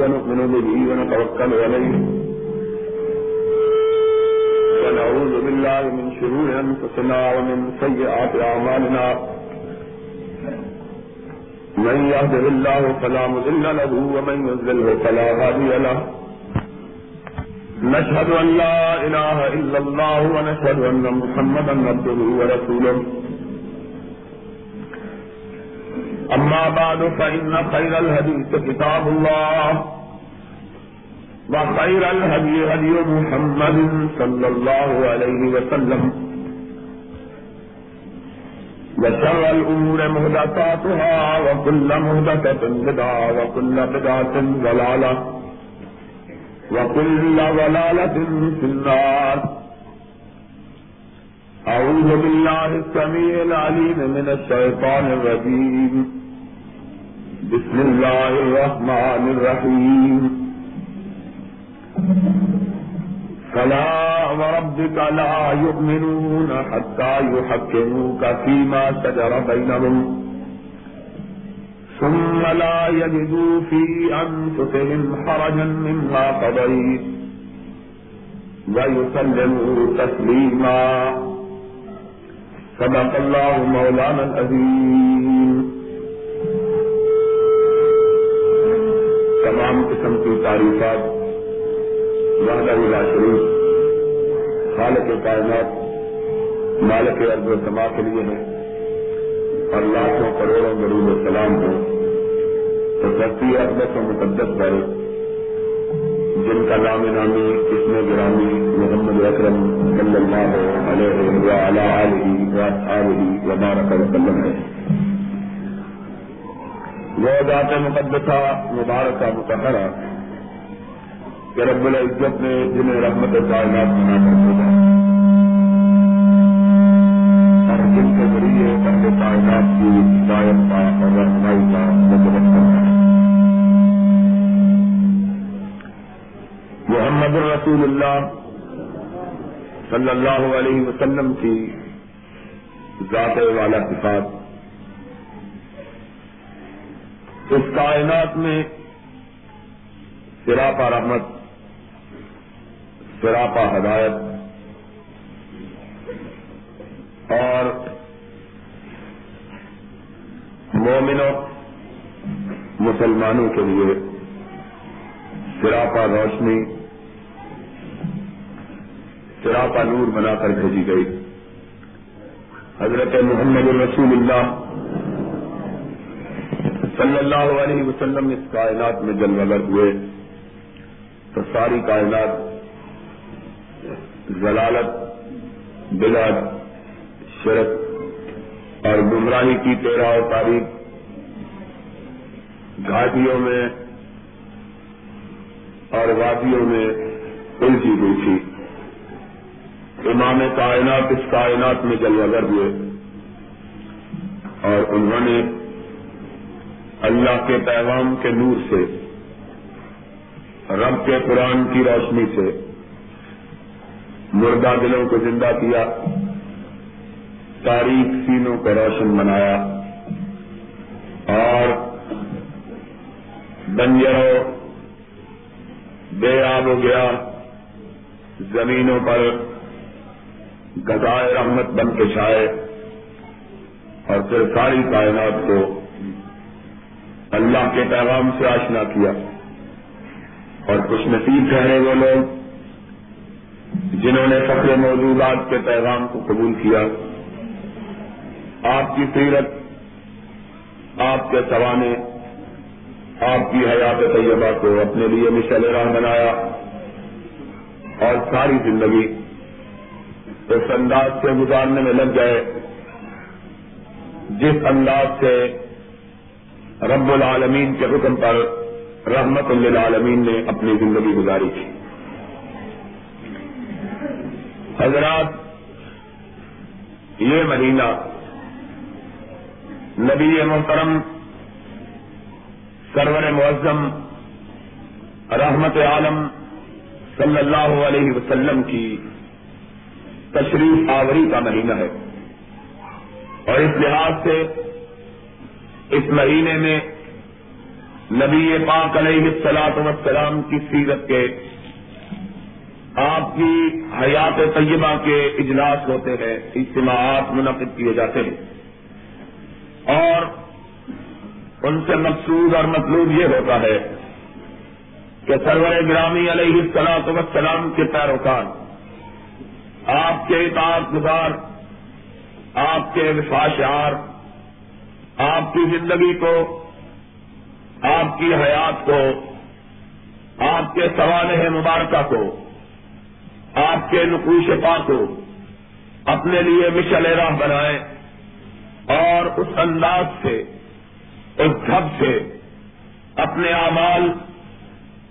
ونؤمن به ونتوكل عليه. ونعوذ بالله من شرور أنفسنا ومن سيئات أعمالنا. من يهده الله فلا مضل له ومن يضلله فلا هادي له. نشهد أن لا إله إلا الله ونشهد أن محمدا عبده ورسوله. أما بعد، فإن خير الحديث كتاب الله وخير الهدي هدي محمد صلى الله عليه وسلم وشر الأمور مهدساتها وكل مهدسة بدعة وكل بدعة ضلالة وكل ضلالة في النار. أعوذ بالله السميع العليم من الشيطان الرجيم. بسم الله الرحمن الرحيم فلا وربك لا يؤمنون حتى يحكموك فيما شجر بينهم ثم لا يجدوا في أنفسهم حرجا مما قضيت ويسلموا تسليما صدق الله مولانا العظيم تمام قسم کی تعریفات، وحدہ لا شریف خالق کائنات، مالک ارض و سما کے لیے ہے اور لاکھوں کروڑوں غریب سلام ہو تو سستی اقدس و مقدس پر، جن کا نام نامی کسم گرامی، محمد اکرم صلی اللہ علیہ وعلا آلہ وآلہ وبارک وسلم ہے۔ وہ ذات مقدسہ مبارکہ متحرہ کہ رب العزت نے جنہیں رحمت کائنات بنا کر بھیجا اور جن کے ذریعے رب کائنات کی ہدایت کا اور رہنمائی کا مدد کرنا ہے محمد الرسول اللہ صلی اللہ علیہ وسلم کی ذات والا صفات اس کائنات میں سراپا رحمت سراپا ہدایت اور مومنوں، مسلمانوں کے لیے سراپا روشنی سراپا نور بنا کر بھیجی گئی۔ حضرت محمد رسول اللہ صلی اللہ علیہ وسلم اس کائنات میں جنگل ہوئے تو ساری کائنات ضلالت بلاد، شرک اور گمراہی کی تیرہ و تاریخ گھاٹیوں میں اور وادیوں میں الجھی ہوئی تھی۔ امام کائنات اس کائنات میں جلوگر ہوئے اور انہوں نے اللہ کے پیغام کے نور سے، رب کے قرآن کی روشنی سے مردہ دلوں کو زندہ کیا، تاریخ سینوں کو روشن بنایا اور بنجروں، بے آب ہو گیا زمینوں پر گدائے رحمت بن کے چھائے اور پھر ساری کائنات کو اللہ کے پیغام سے آشنا کیا اور کچھ نصیب ٹھہرے وہ لوگ جنہوں نے فخر موجودات کے پیغام کو قبول کیا، آپ کی سیرت، آپ کے سوانے آپ کی حیات طیبہ کو اپنے لیے مشل راہ بنایا اور ساری زندگی اس انداز سے گزارنے میں لگ گئے جس انداز سے رب العالمین کے حکم پر رحمت للعالمین نے اپنی زندگی گزاری تھی۔ حضرات، یہ مہینہ نبی محترم سرور معظم رحمت عالم صلی اللہ علیہ وسلم کی تشریف آوری کا مہینہ ہے۔ اور اس لحاظ سے اس مہینے میں نبی پاک علیہ السلاط وسلام کی سیرت کے آپ کی حیات طیبہ کے اجلاس ہوتے ہیں، اجتماعات منعقد کیے جاتے ہیں۔ اور ان سے مقصود اور مطلوب یہ ہوتا ہے کہ سرور گرامی علیہ السلاط وسلام کے پیروکار، آپ کے اطاعت گزار، آپ کے وفاشار آپ کی زندگی کو، آپ کی حیات کو، آپ کے سوانح مبارکہ کو، آپ کے نقوش پا کو اپنے لیے مشل راہ بنائیں اور اس انداز سے، اس ڈھب سے اپنے اعمال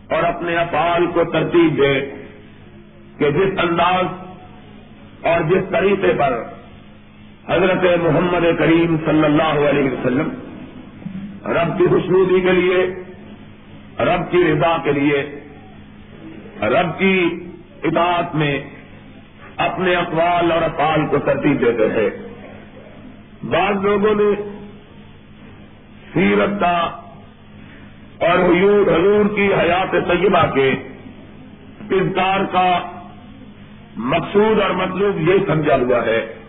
اور اپنے افعال کو ترتیب دے کہ جس انداز اور جس طریقے پر حضرت محمد کریم صلی اللہ علیہ وسلم، رب کی خوشنودی کے لیے، رب کی رضا کے لیے، رب کی اطاعت میں اپنے اقوال اور افعال کو ترتیب دیتے ہیں بعض لوگوں نے سیرت کا اور حضور کی حیات طیبہ کے کردار کا مقصود اور مطلوب یہ سمجھا ہوا ہے۔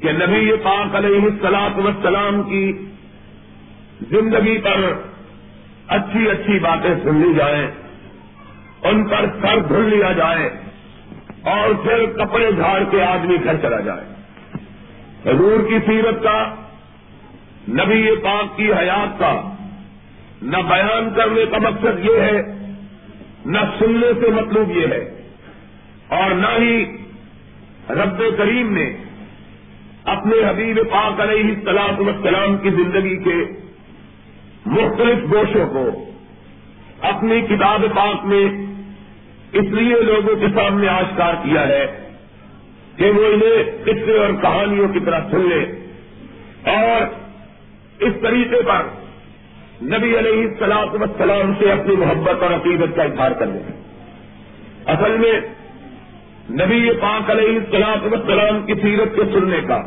کہ نبی پاک علیہ السلاط وسلام کی زندگی پر اچھی اچھی باتیں سن لی جائیں، ان پر سر دھل لیا جائے اور پھر کپڑے جھاڑ کے آدمی گھر چلا جائے۔ حضور کی سیرت کا، نبی پاک کی حیات کا نہ بیان کرنے کا مقصد یہ ہے، نہ سننے سے مطلوب یہ ہے۔ اور نہ ہی رب کریم نے اپنے حبیب پاک علیہ السلام وسلام کی زندگی کے مختلف گوشوں کو اپنی کتاب پاک میں اس لیے لوگوں کے سامنے آشکار کیا ہے کہ وہ انہیں قصے اور کہانیوں کی طرح سن لے اور اس طریقے پر نبی علیہ السلاط وسلام سے اپنی محبت اور عقیدت کا اظہار کر لیں۔ اصل میں نبی پاک علیہ السلاط وسلام کی سیرت کے سننے کا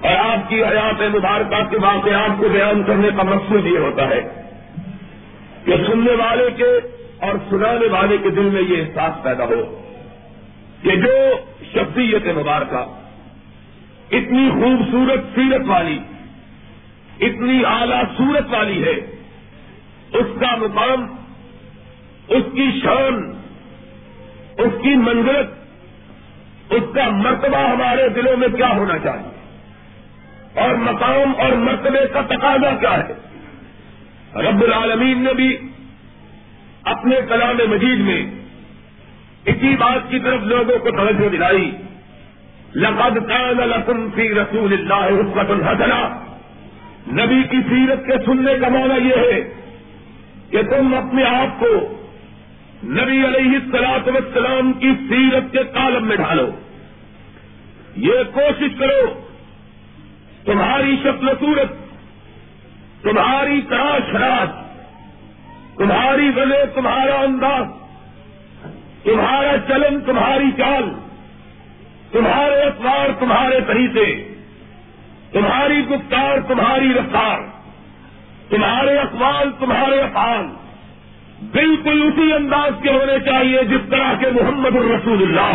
اور آپ کی حیات مبارکہ کے واقعات کو بیان کرنے کا مقصود یہ ہوتا ہے کہ سننے والے کے اور سنانے والے کے دل میں یہ احساس پیدا ہو کہ جو شخصیت مبارکہ، اتنی خوبصورت سیرت والی، اتنی اعلی صورت والی ہے، اس کا مقام، اس کی شان اس کی منزلت، اس کا مرتبہ ہمارے دلوں میں کیا ہونا چاہیے؟ اور مقام اور مرتبے کا تقاضا کیا ہے؟ رب العالمین نے بھی اپنے کلام مجید میں اسی بات کی طرف لوگوں کو توجہ دلائی، لقد كان لكم في رسول الله اسوة حسنة نبی کی سیرت کے سننے کا معنی یہ ہے کہ تم اپنے آپ کو نبی علیہ السلاط وسلام کی سیرت کے کالم میں ڈالو یہ کوشش کرو، تمہاری شکل صورت، تمہاری تراش راج تمہاری وجہ، تمہارا انداز، تمہارا چلن، تمہاری چال، تمہارے اخبار، تمہارے طریقے، تمہاری گفتار، تمہاری رفتار، تمہارے اقوال، تمہارے افعال۔ بالکل اسی انداز کے ہونے چاہیے جس طرح کے محمد الرسول اللہ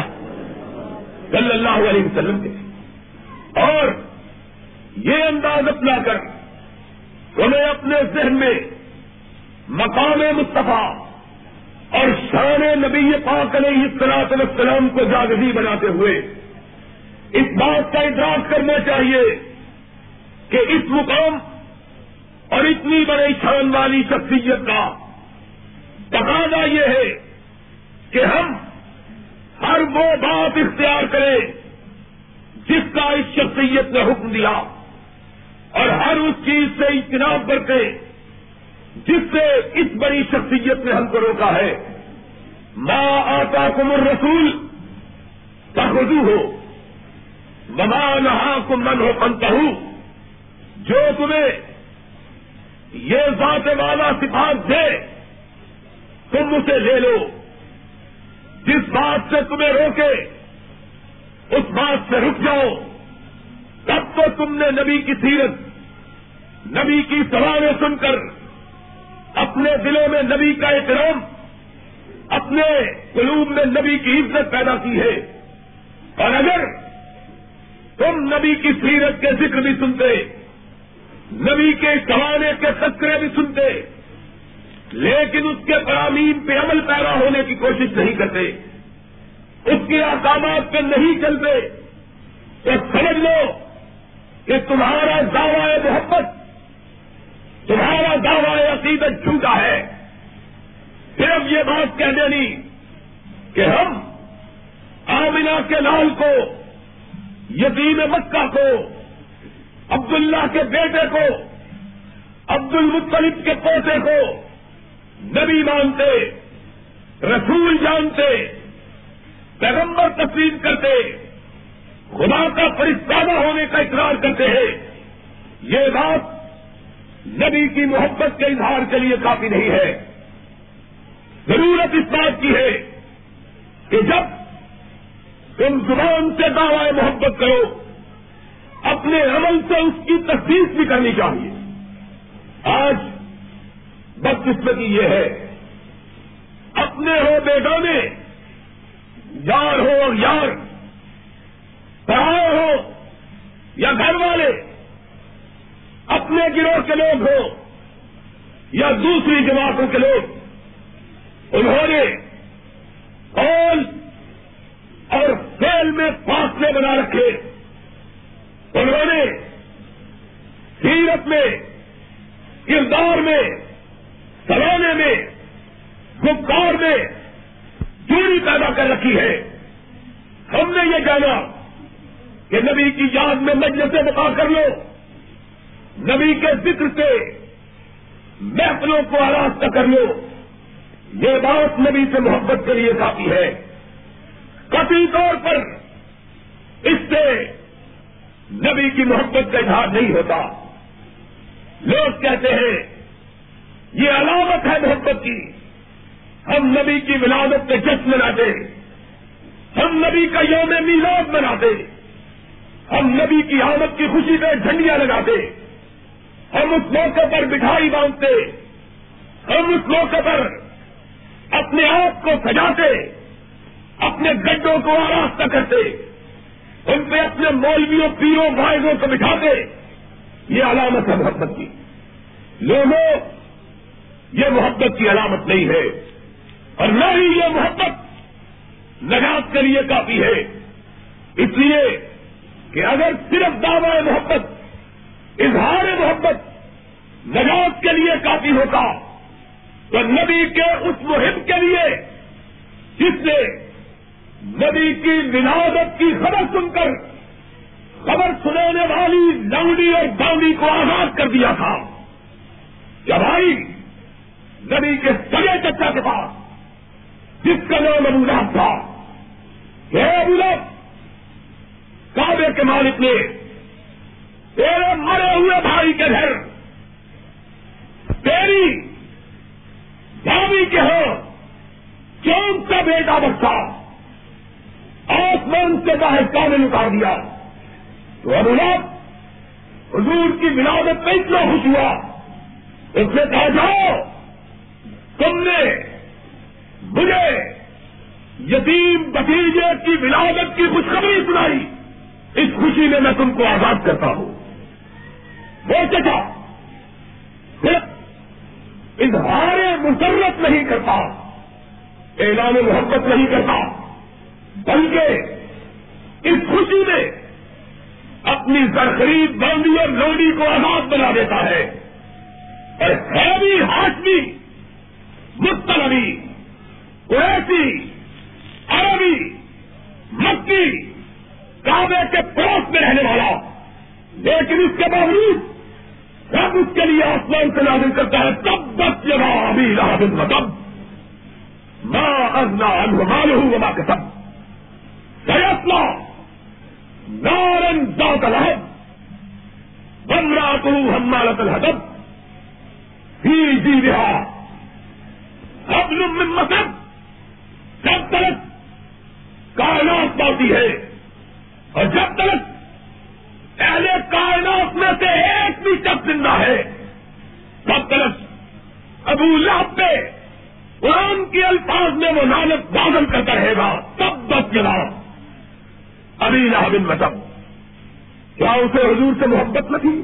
صلی اللہ علیہ وسلم کے۔ اور یہ انداز اپنا کر انہیں اپنے ذہن میں مقام مصطفیٰ اور شان نبی پاک علیہ السلاط والسلام کو جاگزی بناتے ہوئے اس بات کا ادراک کرنا چاہیے کہ اس مقام اور اتنی بڑی شان والی شخصیت کا تقاضا یہ ہے کہ ہم ہر وہ بات اختیار کریں جس کا اس شخصیت نے حکم دیا اور ہر اس چیز سے اجتناب کرتے جس سے اس بڑی شخصیت نے ہم کو روکا ہے۔ ماں آتا کمر رسول کا ہو مما نہا کمن ہو پنتا ہوں جو تمہیں یہ ذات والا صفات دے تم اسے لے لو۔ جس بات سے تمہیں روکے، اس بات سے رک جاؤ۔ تب تو تم نے نبی کی سیرت، نبی کی سوالیں سن کر اپنے دلوں میں نبی کا احترام، اپنے قلوب میں نبی کی عزت پیدا کی ہے۔ اور اگر تم نبی کی سیرت کے ذکر بھی سنتے، نبی کے کہانے کے تذکرے بھی سنتے لیکن اس کے فرامین پہ عمل پیدا ہونے کی کوشش نہیں کرتے۔ اس کے احکامات پہ نہیں چلتے۔ تو سمجھ لو کہ تمہارا دعوی محبت، تمہارا دعوی عقیدت جھوٹا ہے۔ صرف یہ بات کہہ دینی کہ ہم آمنا کے لال کو، یتیم مکہ کو، عبداللہ کے بیٹے کو عبد المطلب کے پوتے کو نبی مانتے، رسول جانتے، پیغمبر تسلیم کرتے، خدا کا فرستادہ ہونے کا اقرار کرتے ہیں۔ یہ بات نبی کی محبت کے اظہار کے لیے کافی نہیں ہے۔ ضرورت اس بات کی ہے کہ جب تم زبان سے دعوی محبت کرو، اپنے عمل سے اس کی تصدیق بھی کرنی چاہیے۔ بدقسمتی یہ ہے۔ اپنے ہو بیٹوں میں، یار ہو اور یار پڑھائے ہو یا گھر والے، اپنے گروہ کے لوگ ہو یا دوسری جماعتوں کے لوگ، انہوں نے قول اور فیل میں فاصلے بنا رکھے۔ انہوں نے سیرت میں، کردار میں سلانے میں گفتار میں دوری پیدا کر رکھی ہے۔ ہم نے یہ جانا کہ نبی کی یاد میں مجلسیں بتا کر لو۔ نبی کے ذکر سے محفلوں کو آراستہ کر لو۔ یہ بات نبی سے محبت کے لیے کافی ہے۔ کافی طور پر اس سے نبی کی محبت کا اظہار نہیں ہوتا۔ لوگ کہتے ہیں یہ علامت ہے محبت کی۔ ہم نبی کی ولادت پہ جشن مناتے، ہم نبی کا یوم میلاد مناتے، ہم نبی کی آمد کی خوشی پہ جھنڈیاں لگاتے، ہم اس موقع پر مٹھائی باندھتے، ہم اس موقع پر اپنے آپ کو سجاتے، اپنے گڈوں کو آراستہ کرتے، ان پہ اپنے مولویوں، پیروں، بھائیوں کو بٹھاتے۔ یہ علامت ہے محبت کی۔ لوگوں یہ محبت کی علامت نہیں ہے اور نہ ہی یہ محبت نجات کے لیے کافی ہے۔ اس لیے کہ اگر صرف دعوی محبت، اظہار محبت نجات کے لیے کافی ہوتا، تو نبی کے اس مہم کے لیے، جس نے نبی کی ولادت کی خبر سن کر خبر سنانے والی لنگڑی اور باؤنڈی کو آزاد کر دیا تھا کیا بھائی نبی کے سگے چچا کے پاس، جس کا نام ابو لہب تھا۔ کہ ابو لہب، کعبے کے مالک نے تیرے مرے ہوئے بھائی کے گھر، تیری بھابھی کے ہاں ہو چون کا بیٹا بچہ آسمان سے باہر کامل اتار دیا۔ تو ابو لہب، حضور کی ولادت میں اتنا خوش ہوا۔ اس نے کہا، جاؤ۔ تم نے مجھے یتیم بتیجے کی ولادت کی خوشخبری سنائی۔ اس خوشی میں میں تم کو آزاد کرتا ہوں۔ وہ چچا صرف اظہار مسرت نہیں کرتا، اعلان محبت نہیں کرتا، بلکہ اس خوشی میں اپنی زرخرید باندھی اور لوڈی کو آزاد بنا دیتا ہے۔ اور ہے بھی ہاشمی مستلبی قریشی، عربی، مکی، کعبے کے پڑوس میں رہنے والا۔ لیکن اس کے باوجود سب اس کے لیے آسمان سے نازل کرتا ہے۔ تب بس جگہ ابھی راہد مطلب ماں ازنا انہمال ہوں وما کے سب سیاسلہ نارن ذات الحب بمرا ہمارت الحدب ہی جی رہا من مطلب جب تک کائنات پاتی ہے اور جب تک پہلے کائنات میں سے ایک بھی شخص زندہ ہے، تب تک ابو لہب پہ قرآن کے الفاظ میں وہ نالت بازل کرتا رہے گا، تب بس کے نام ابھی بن مطلب کیا اسے حضور سے محبت نہ تھی؟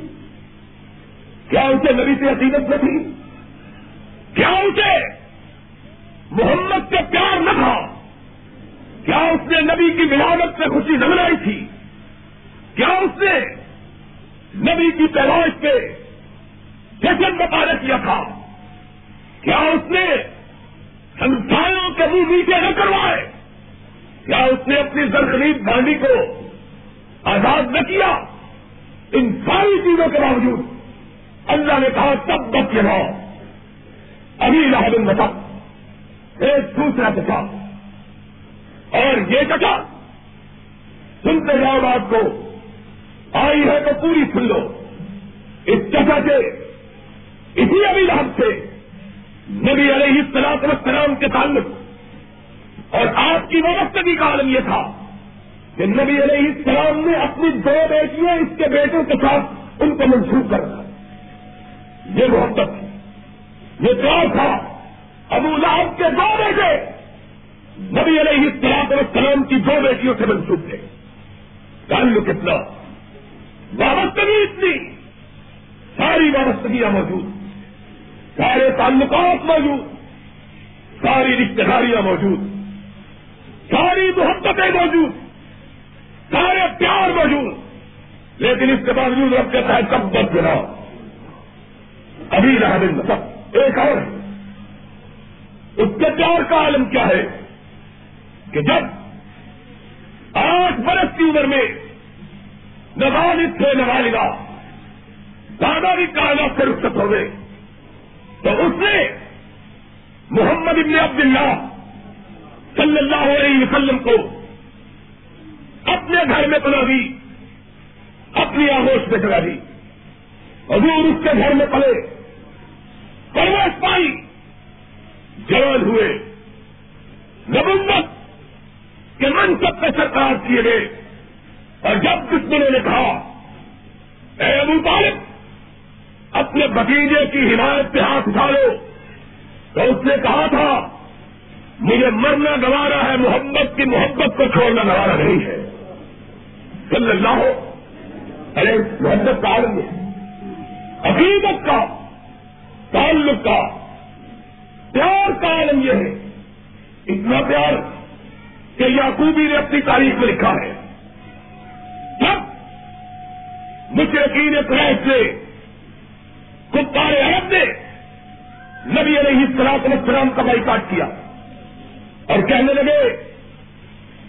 کیا اسے نبی سے عقیدت نہ تھی؟ کیا اسے محمد سے پیار نہ تھا۔ کیا اس نے نبی کی ولادت سے خوشی نہ منائی تھی؟ کیا اس نے نبی کی پیدائش پہ جشن بتانا کیا تھا؟ کیا اس نے سنسانوں کے منہ نیچے نہ کروائے؟ کیا اس نے اپنی زرخریب بانڈی کو آزاد نہ کیا؟ ان ساری چیزوں کے باوجود اللہ نے کہا تب بچ کے رہو ابھی لاہن بتا ایک دوسرا چچا اور یہ چچا سنتے جاؤ بات کو۔ آئی ہے تو پوری سن لو۔ اس چچا سے اسی ابھی لحب سے نبی علیہ السلام السلام کے تعلق اور آپ کی وابستگی کا عالم یہ تھا کہ نبی علیہ السلام نے اپنی دو بیٹیاں اس کے بیٹوں کے ساتھ ان کو منسوخ کر دیا۔ یہ محبت تھی یہ پیار تھا۔ ابو لہب کے دو بیٹے نبی علیہ السلام السلام کی دو بیٹیوں سے منسوخ تھے۔ تعلق کتنا وابستگی اتنی۔ ساری وابستگیاں موجود۔ سارے تعلقات موجود۔ ساری رشتے داریاں موجود۔ ساری محبتیں موجود۔ سارے پیار موجود۔ لیکن اس کے باوجود رب کہتا ہے کب بد گنا ابھی رہا دن سب ایک اور اس کے پیار کا عالم کیا ہے کہ جب آٹھ برس کی عمر میں نوالد تھے نوالدہ دادا بھی کائنات سے رخصت ہو گئے، تو اس نے محمد ابن عبد اللہ صلی اللہ علیہ وسلم کو اپنے گھر میں پلا دی، اپنی آگوش میں چلا دی۔ حضور اس کے گھر میں پلے پروش پائی۔ جوان ہوئے۔ نبوت کے من سب پہ سرکار کیے گئے۔ اور جب دشمنوں نے کہا، اے ابو طالب، اپنے بتیجے کی حمایت پہ ہاتھ اٹھا لو تو اس نے کہا تھا، مجھے مرنا گوارا ہے، محبت کی محبت کو چھوڑنا گوارا نہیں ہے۔ صلی اللہ ہو ارے محبت کا عالم ہے۔ عقیدت کا، تعلق کا پیار کا عالم یہ ہے، اتنا پیار کہ یعقوبی نے اپنی تاریخ میں لکھا ہے۔ جب مشرقین قریش سے کپار عرب نے نبی علیہ السلام السلام کا بائیکاٹ کیا اور کہنے لگے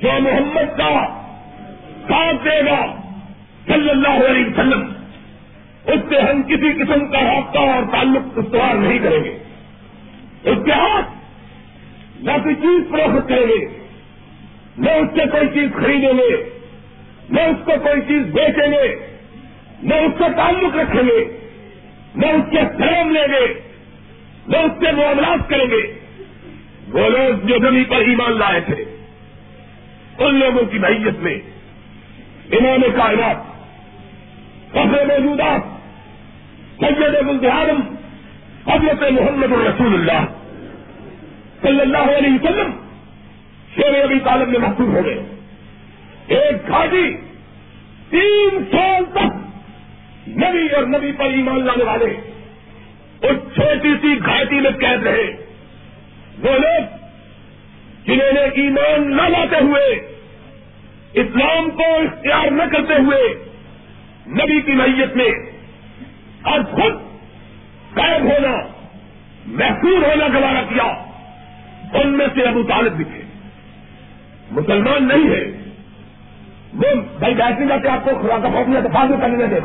جو محمد کا ساتھ دے گا صلی اللہ علیہ وسلم، اس سے ہم کسی قسم کا رابطہ اور تعلق استوار نہیں کریں گے۔ اس کے ہاتھ نہ کوئی چیز فروخت کریں گے، نہ اس سے کوئی چیز خریدیں گے، نہ اس کو کوئی چیز بیچیں گے، نہ اس سے تعلق رکھیں گے، نہ اس کے فلم لیں گے، نہ اس سے معاملات کریں گے۔ وہ لوگ جو زمین پر ایمان لائے تھے، ان لوگوں کی نحیت میں امام کائنات سب موجودات، سید ملتحرم حضرت محمد الرسول اللہ صلی اللہ علیہ وسلم شیر ابھی طالب میں محسوس ہو گئے۔ ایک گھاٹی تین سال تک نبی اور نبی پر ایمان لانے والے اس چھوٹی سی گھاٹی میں قید رہے۔ وہ لوگ جنہوں نے ایمان نہ لاتے ہوئے، اسلام کو اختیار نہ کرتے ہوئے نبی کی میت میں اور خود قید ہونا، محفوظ ہونا گوارا کیا۔ ان میں سے ابو طالب بھی تھے۔ مسلمان نہیں ہے۔ وہ بھائی بیٹھنے جاتے، آپ کو خوراک پہنچنا تو فاضل کرنے دے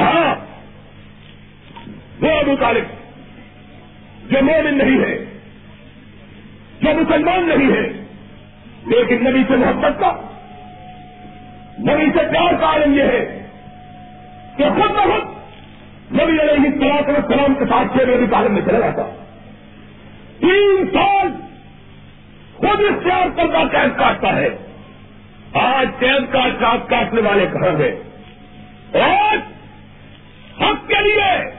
ہاں۔ وہ ابو طالب، جو مومن نہیں ہے، جو مسلمان نہیں ہے، لیکن نبی سے محبت کا، نبی سے پیار کا عالم یہ ہے کہ خود بخود نبی علیہ السلام السلام کے ساتھ چھ نبی طالب میں چلا جاتا تین سال خود اختیار کرتا قید کاٹتا ہے۔ آج قید کا چاپ کاٹنے والے کہاں ہیں؟ آج حق کے لیے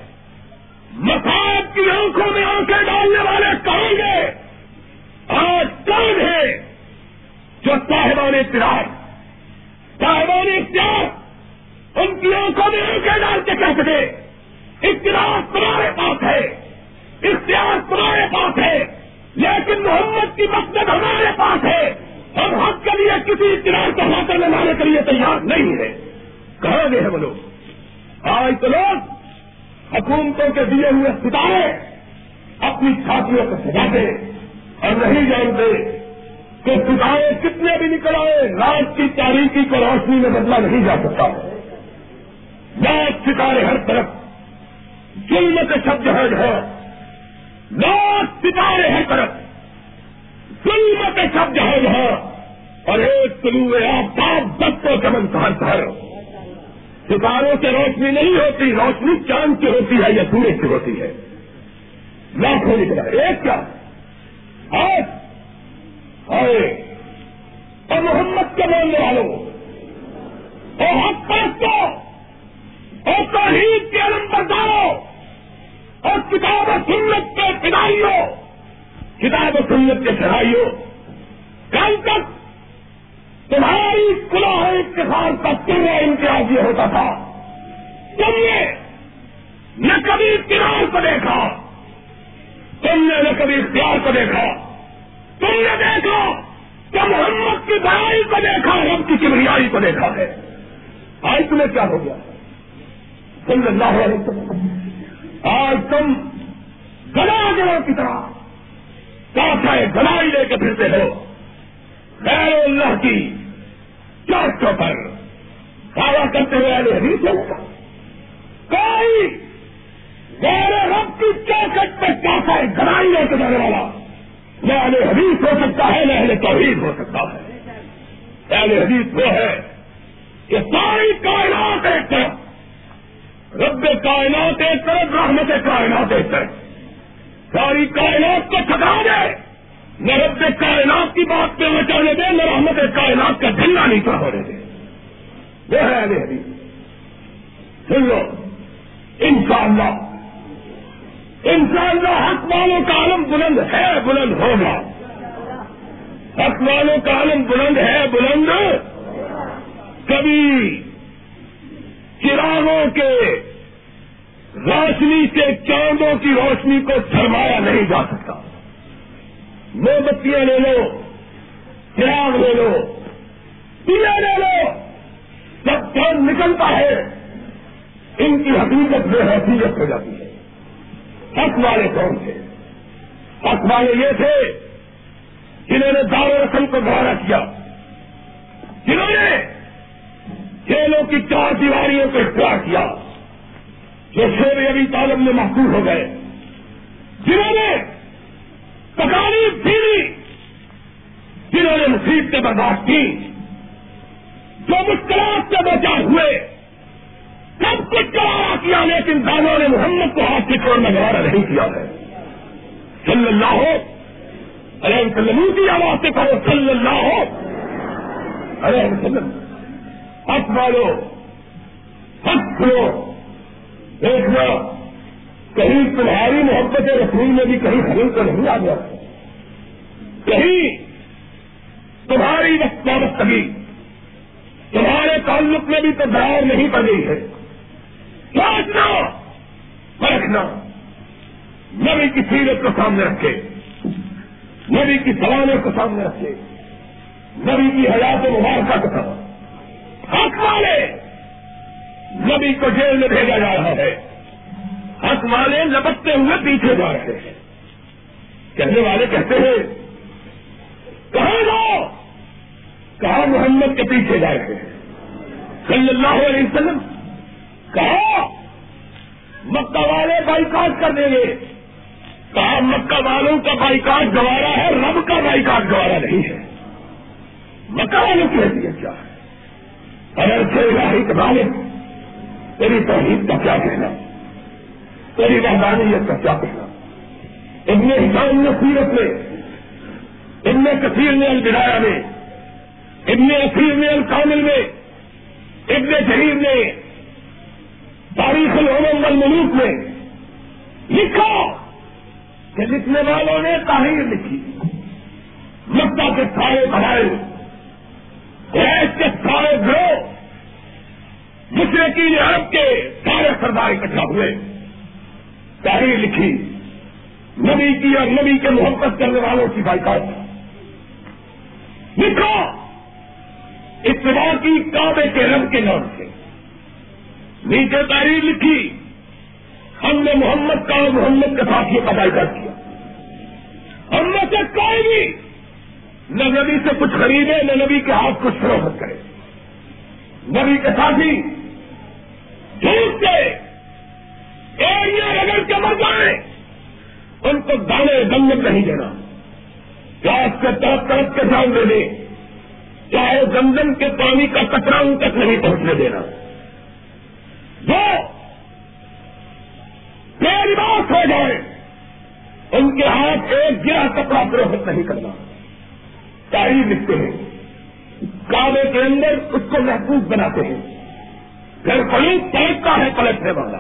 مسائب کی آنکھوں میں آنکھیں ڈالنے والے کہیں گے آج کون ہے جو صاحبان اختیار صاحبان اختیار ان کی آنکھوں میں آنکھیں ڈال کے کہہ سکے؟ اختلاف تمہارے پاس ہے اختیار تمہارے پاس ہے، لیکن محمد کی مقصد ہمارے پاس ہے ہم حق کے لیے کسی اختیار کو حاصل لانے کے لیے تیار نہیں ہے۔ کہاں گئے ہیں وہ لوگ؟ آج تو لوگ حکومتوں کے دیے ہوئے ستارے اپنی چھاتیوں کو سجاتے اور نہیں جانتے کہ ستارے کتنے بھی نکل آئے، رات کی تاریخی کو روشنی میں بدلا نہیں جا سکتا۔ رات ستارے ہر طرف ظلم کے شبد ہے۔ جو رات ستارے ہر طرف۔ ظلم کے شبد ہے۔ جو اور ایک طلوع آفتاب دس کو چمن سہر سہر۔ ستاروں سے روشنی نہیں ہوتی، روشنی چاند کی ہوتی ہے یا سورج کی ہوتی ہے۔ لاکھوں نکلا ایک کیا؟ آئے۔ اور محمد کے ماننے والوں۔ اور حق پرستوں اور توحید کے علم برداروں اور کتاب و سنت کے پڑھائیوں کتاب و سنت کے چڑھائیوں کل تک تمہاری کلاح اتفاق کا پورا امتیاز یہ ہوتا تھا۔ تم نے نہ کبھی اختیار کو دیکھا۔ تم نے نہ کبھی اختیار کو دیکھا۔ تم نے دیکھا کہ محمد کی بڑائی کو دیکھا، رب کی کبریائی کو دیکھا ہے۔ آج تمہیں کیا ہو گیا؟ صلی اللہ علیہ وسلم۔ آج تم گلا گلوں کی طرح کافا گلائی لے کے پھرتے ہو۔ خیر اللہ کی چوٹوں پر دعویٰ کرتے ہوئے آئے حدیث ہوگا کوئی غیر رب کی چوکٹ پہ کافا گلائی لے کے جانے والا نہ اہل حدیث ہو سکتا ہے، نہ اہل توحید ہو سکتا ہے۔ اہل حدیث وہ ہے کہ ساری کائنات ایک طرف رب کائنات ایک طرف، رحمت کائنات ایک طرف۔ ساری کائنات کو تھکا دے۔ نہ رب کائنات کی بات پہ بچانے دے، نہ رحمت کائنات کا جھنڈا نیچا ہونے دے۔ وہ ہے ارے سن لو ان شاء اللہ ان شاء اللہ حق والوں کا عالم بلند ہے، بلند ہوگا۔ حق والوں کا عالم بلند ہے، بلند۔ کبھی چراغوں کے روشنی سے چاندوں کی روشنی کو سرمایا نہیں جا سکتا۔ موم بتیاں لے لو، چراغ لے لو پیلے لے لو، جب چاند نکلتا ہے، ان کی حقیقت بے حیثیت ہو جاتی ہے۔ حق والے کون تھے؟ حق والے یہ تھے جنہوں نے دار رسم کو گوارا کیا۔ جنہوں نے جیلوں کی چار دیواریوں کو اختیار کیا۔ جو شیر ابھی طالب میں محفوظ ہو گئے۔ جنہوں نے تکالیف دی جنہوں نے مصیبتیں برداشت کی، جو مشکلات سے بچا ہوئے، سب کچھ گوارا کیا، لیکن دانوں نے محمد کو ہاتھ سے چھوڑنا گوارا نہیں کیا ہے۔ صلی اللہ ہو ارے وسلم کی آواز سے کہو، صلی اللہ ہو ارے وسلم حق والو حق کھلو دیکھنا کہیں تمہاری محبت رسول میں بھی کہیں خرید تو نہیں آ گیا کہیں تمہاری وقت وابستگی تمہارے تعلق میں بھی تو دراؤ نہیں پڑ گئی ہے۔ سوچنا پرکھنا نبی کی سیرت کو سامنے رکھے۔ نبی کی سوالوں کو سامنے رکھے۔ نبی کی حیات مبارکہ کو سامنے حق والے نبی کو جیل میں بھیجا جا رہا ہے۔ حق والے لپٹتے ہوئے پیچھے جا رہے ہیں۔ کہنے والے کہتے ہیں، کہاں جاؤ؟ کہاں محمد کے پیچھے جا رہے ہیں؟ صلی اللہ علیہ وسلم کہا مکہ والے بائیکاٹ کر دیں گے۔ کہا مکہ والوں کا بائیکاٹ گوارا ہے؟ رب کا بائیکاٹ گوارا نہیں ہے۔ مکہ والوں کی حیثیت کیا ہے؟ اگر راہی کمالے تیری توحید کا کیا کہنا؟ تیری وحدانیت کا کیا کہنا؟ ابن حسام نے سیرت میں، ابن کثیر نے البدایا میں، ابن اصیر نے الکامل میں، ابن جریر نے تاریخ العمم والملوک میں لکھا کہ لکھنے والوں نے تاہیر لکھی۔ مکہ کے سارے بھائی ایس کے سارے گروہ مشرقی عرب کے سارے سردار اکٹھا ہوئے۔ تحریر لکھی۔ نبی کی اور نبی کے محبت کرنے والوں کی بائیکاٹ۔ لکھو اتباع کی کعبے کے رنگ کے نام سے۔ نیچے تحریر لکھی۔ ہم نے محمد کا اور محمد کے ساتھ یہ پتائی کر کیا۔ ہم میں سے کوئی بھی نہ نبی سے کچھ خریدے نہ نبی کے ہاتھ کچھ فروخت کرے۔ نبی کے ساتھی جھوٹ کے ایریا رگڑ کے مر جائیں، ان کو دانے دنگت نہیں دینا۔ پیاس کے طرف طرف کے جان دے دیں چاہے گندم کے پانی کا کچرا ان تک نہیں پہنچنے دینا۔ جو بے لباس ہو جائے، ان کے ہاتھ ایک گرا کپڑا فروخت نہیں کرنا۔ تاریخ لکھتے ہیں۔ کعبے کے اندر اس کو محفوظ بناتے ہیں۔ گھر پلیس پلٹتا ہے پلٹنے والا۔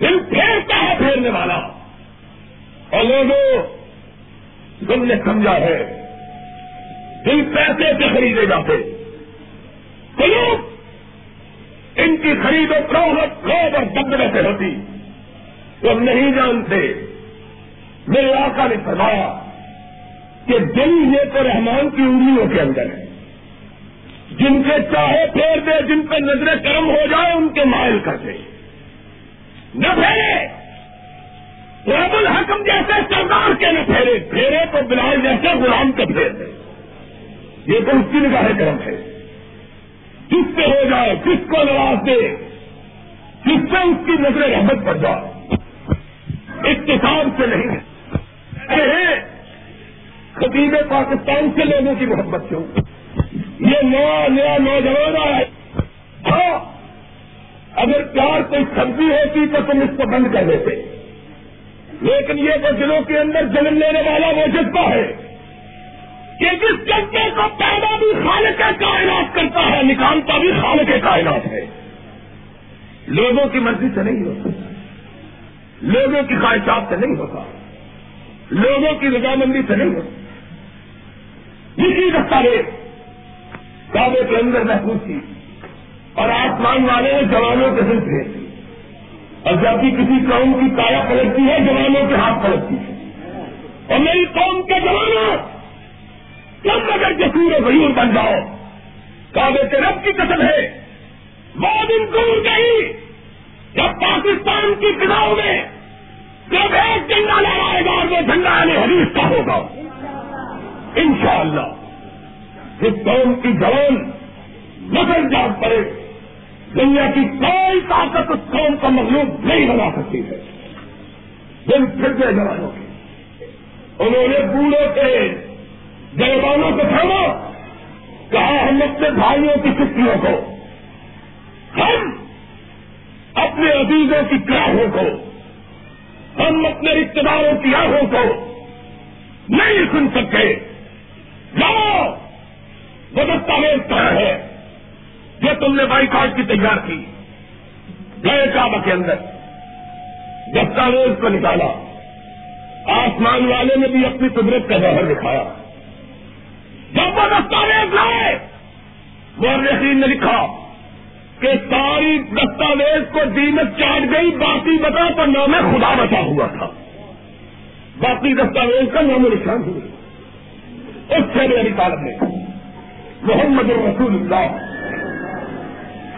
دل پھیرتا ہے پھیرنے والا۔ اور لوگوں تم نے سمجھا ہے، دل پیسے سے خریدے جاتے۔ قلوب ان کی خرید و فروخت لوگ اور بدلے سے ہوتی۔ تو نہیں جانتے۔ میرے آقا نے فرمایا کہ دل یہ تو رحمان کی انگلیوں کے اندر ہے۔ جن کے چاہے پھیر دے، جن پہ نظر کرم ہو جائے، ان کے مائل کر دے۔ نہ پھیرے۔ رب الحکم جیسے سردار کے نہ پھیرے۔ پھیرے تو بلال جیسے غلام کے پھیر دے۔ یہ تو اس کی نگاہ کرم ہے جس سے ہو جائے، جس کو نواز دے، جس سے اس کی نظر رحمت پڑ جائے۔ اقتصاد سے نہیں ہے۔ خطیب پاکستان سے لوگوں کی محبت کیوں؟ یہ نیا نیا نوجوان آئے ہاں اگر پیار کوئی سبزی ہوتی تو تم اس کو بند کر دیتے۔ لیکن یہ تو دلوں کے اندر جنم لینے والا وہ جذبہ ہے۔ کہ جس جذبے کو پیدا بھی خالق کائنات کرتا ہے، نکالتا بھی خالق کائنات ہے۔ لوگوں کی مرضی سے نہیں ہوتا۔ لوگوں کی خواہشات سے نہیں ہوتا۔ لوگوں کی رضامندی سے نہیں ہوتا۔ اسی دستاویز کعبے کے اندر محفوظ تھی اور آسمان والے نے جوانوں کے دل تھے اور جب بھی کسی قوم کی کایا پلٹتی ہے، جوانوں کے ہاتھ پلٹتی ہے۔ اور میری قوم کے جوانوں، تم اگر جسور غیور بن جاؤ۔ کعبے کے رب کی قسم ہے، بہت دن دور گئی۔ جب پاکستان کی فضاؤں میں جب ایک جھنڈا لہرائے گا اور وہ جھنڈا نے یعنی حدیث کا ہوگا۔ انشاءاللہ۔ جس قوم کی جوان نسل جان پڑے۔ دنیا کی کوئی طاقت اس قوم کا مغلوب نہیں بنا سکتی ہے۔ دل پھر گئے جوانوں کے انہوں نے بوڑھوں کے جوانوں کو تھامو کہا، ہم اپنے بھائیوں کی چھٹیوں کو، ہم اپنے عزیزوں کی کراہوں کو، ہم اپنے رشتے داروں کی آہوں کو نہیں سن سکتے۔ جاؤ! وہ دستاویز کہاں ہے جو تم نے بائی کارڈ کی تیار کی گئے کعبہ کے اندر دستاویز کو نکالا، آسمان والے نے بھی اپنی قدرت کا ظاہر دکھایا۔ جب وہ دستاویز لائے وہ نے لکھا کہ ساری دستاویز کو دیمت چاٹ گئی، باقی بتا تو نام خدا بچا ہوا تھا۔ باقی دستاویز کا نام نشان ہوئی اس سے میری طالب نے محمد رسول اللہ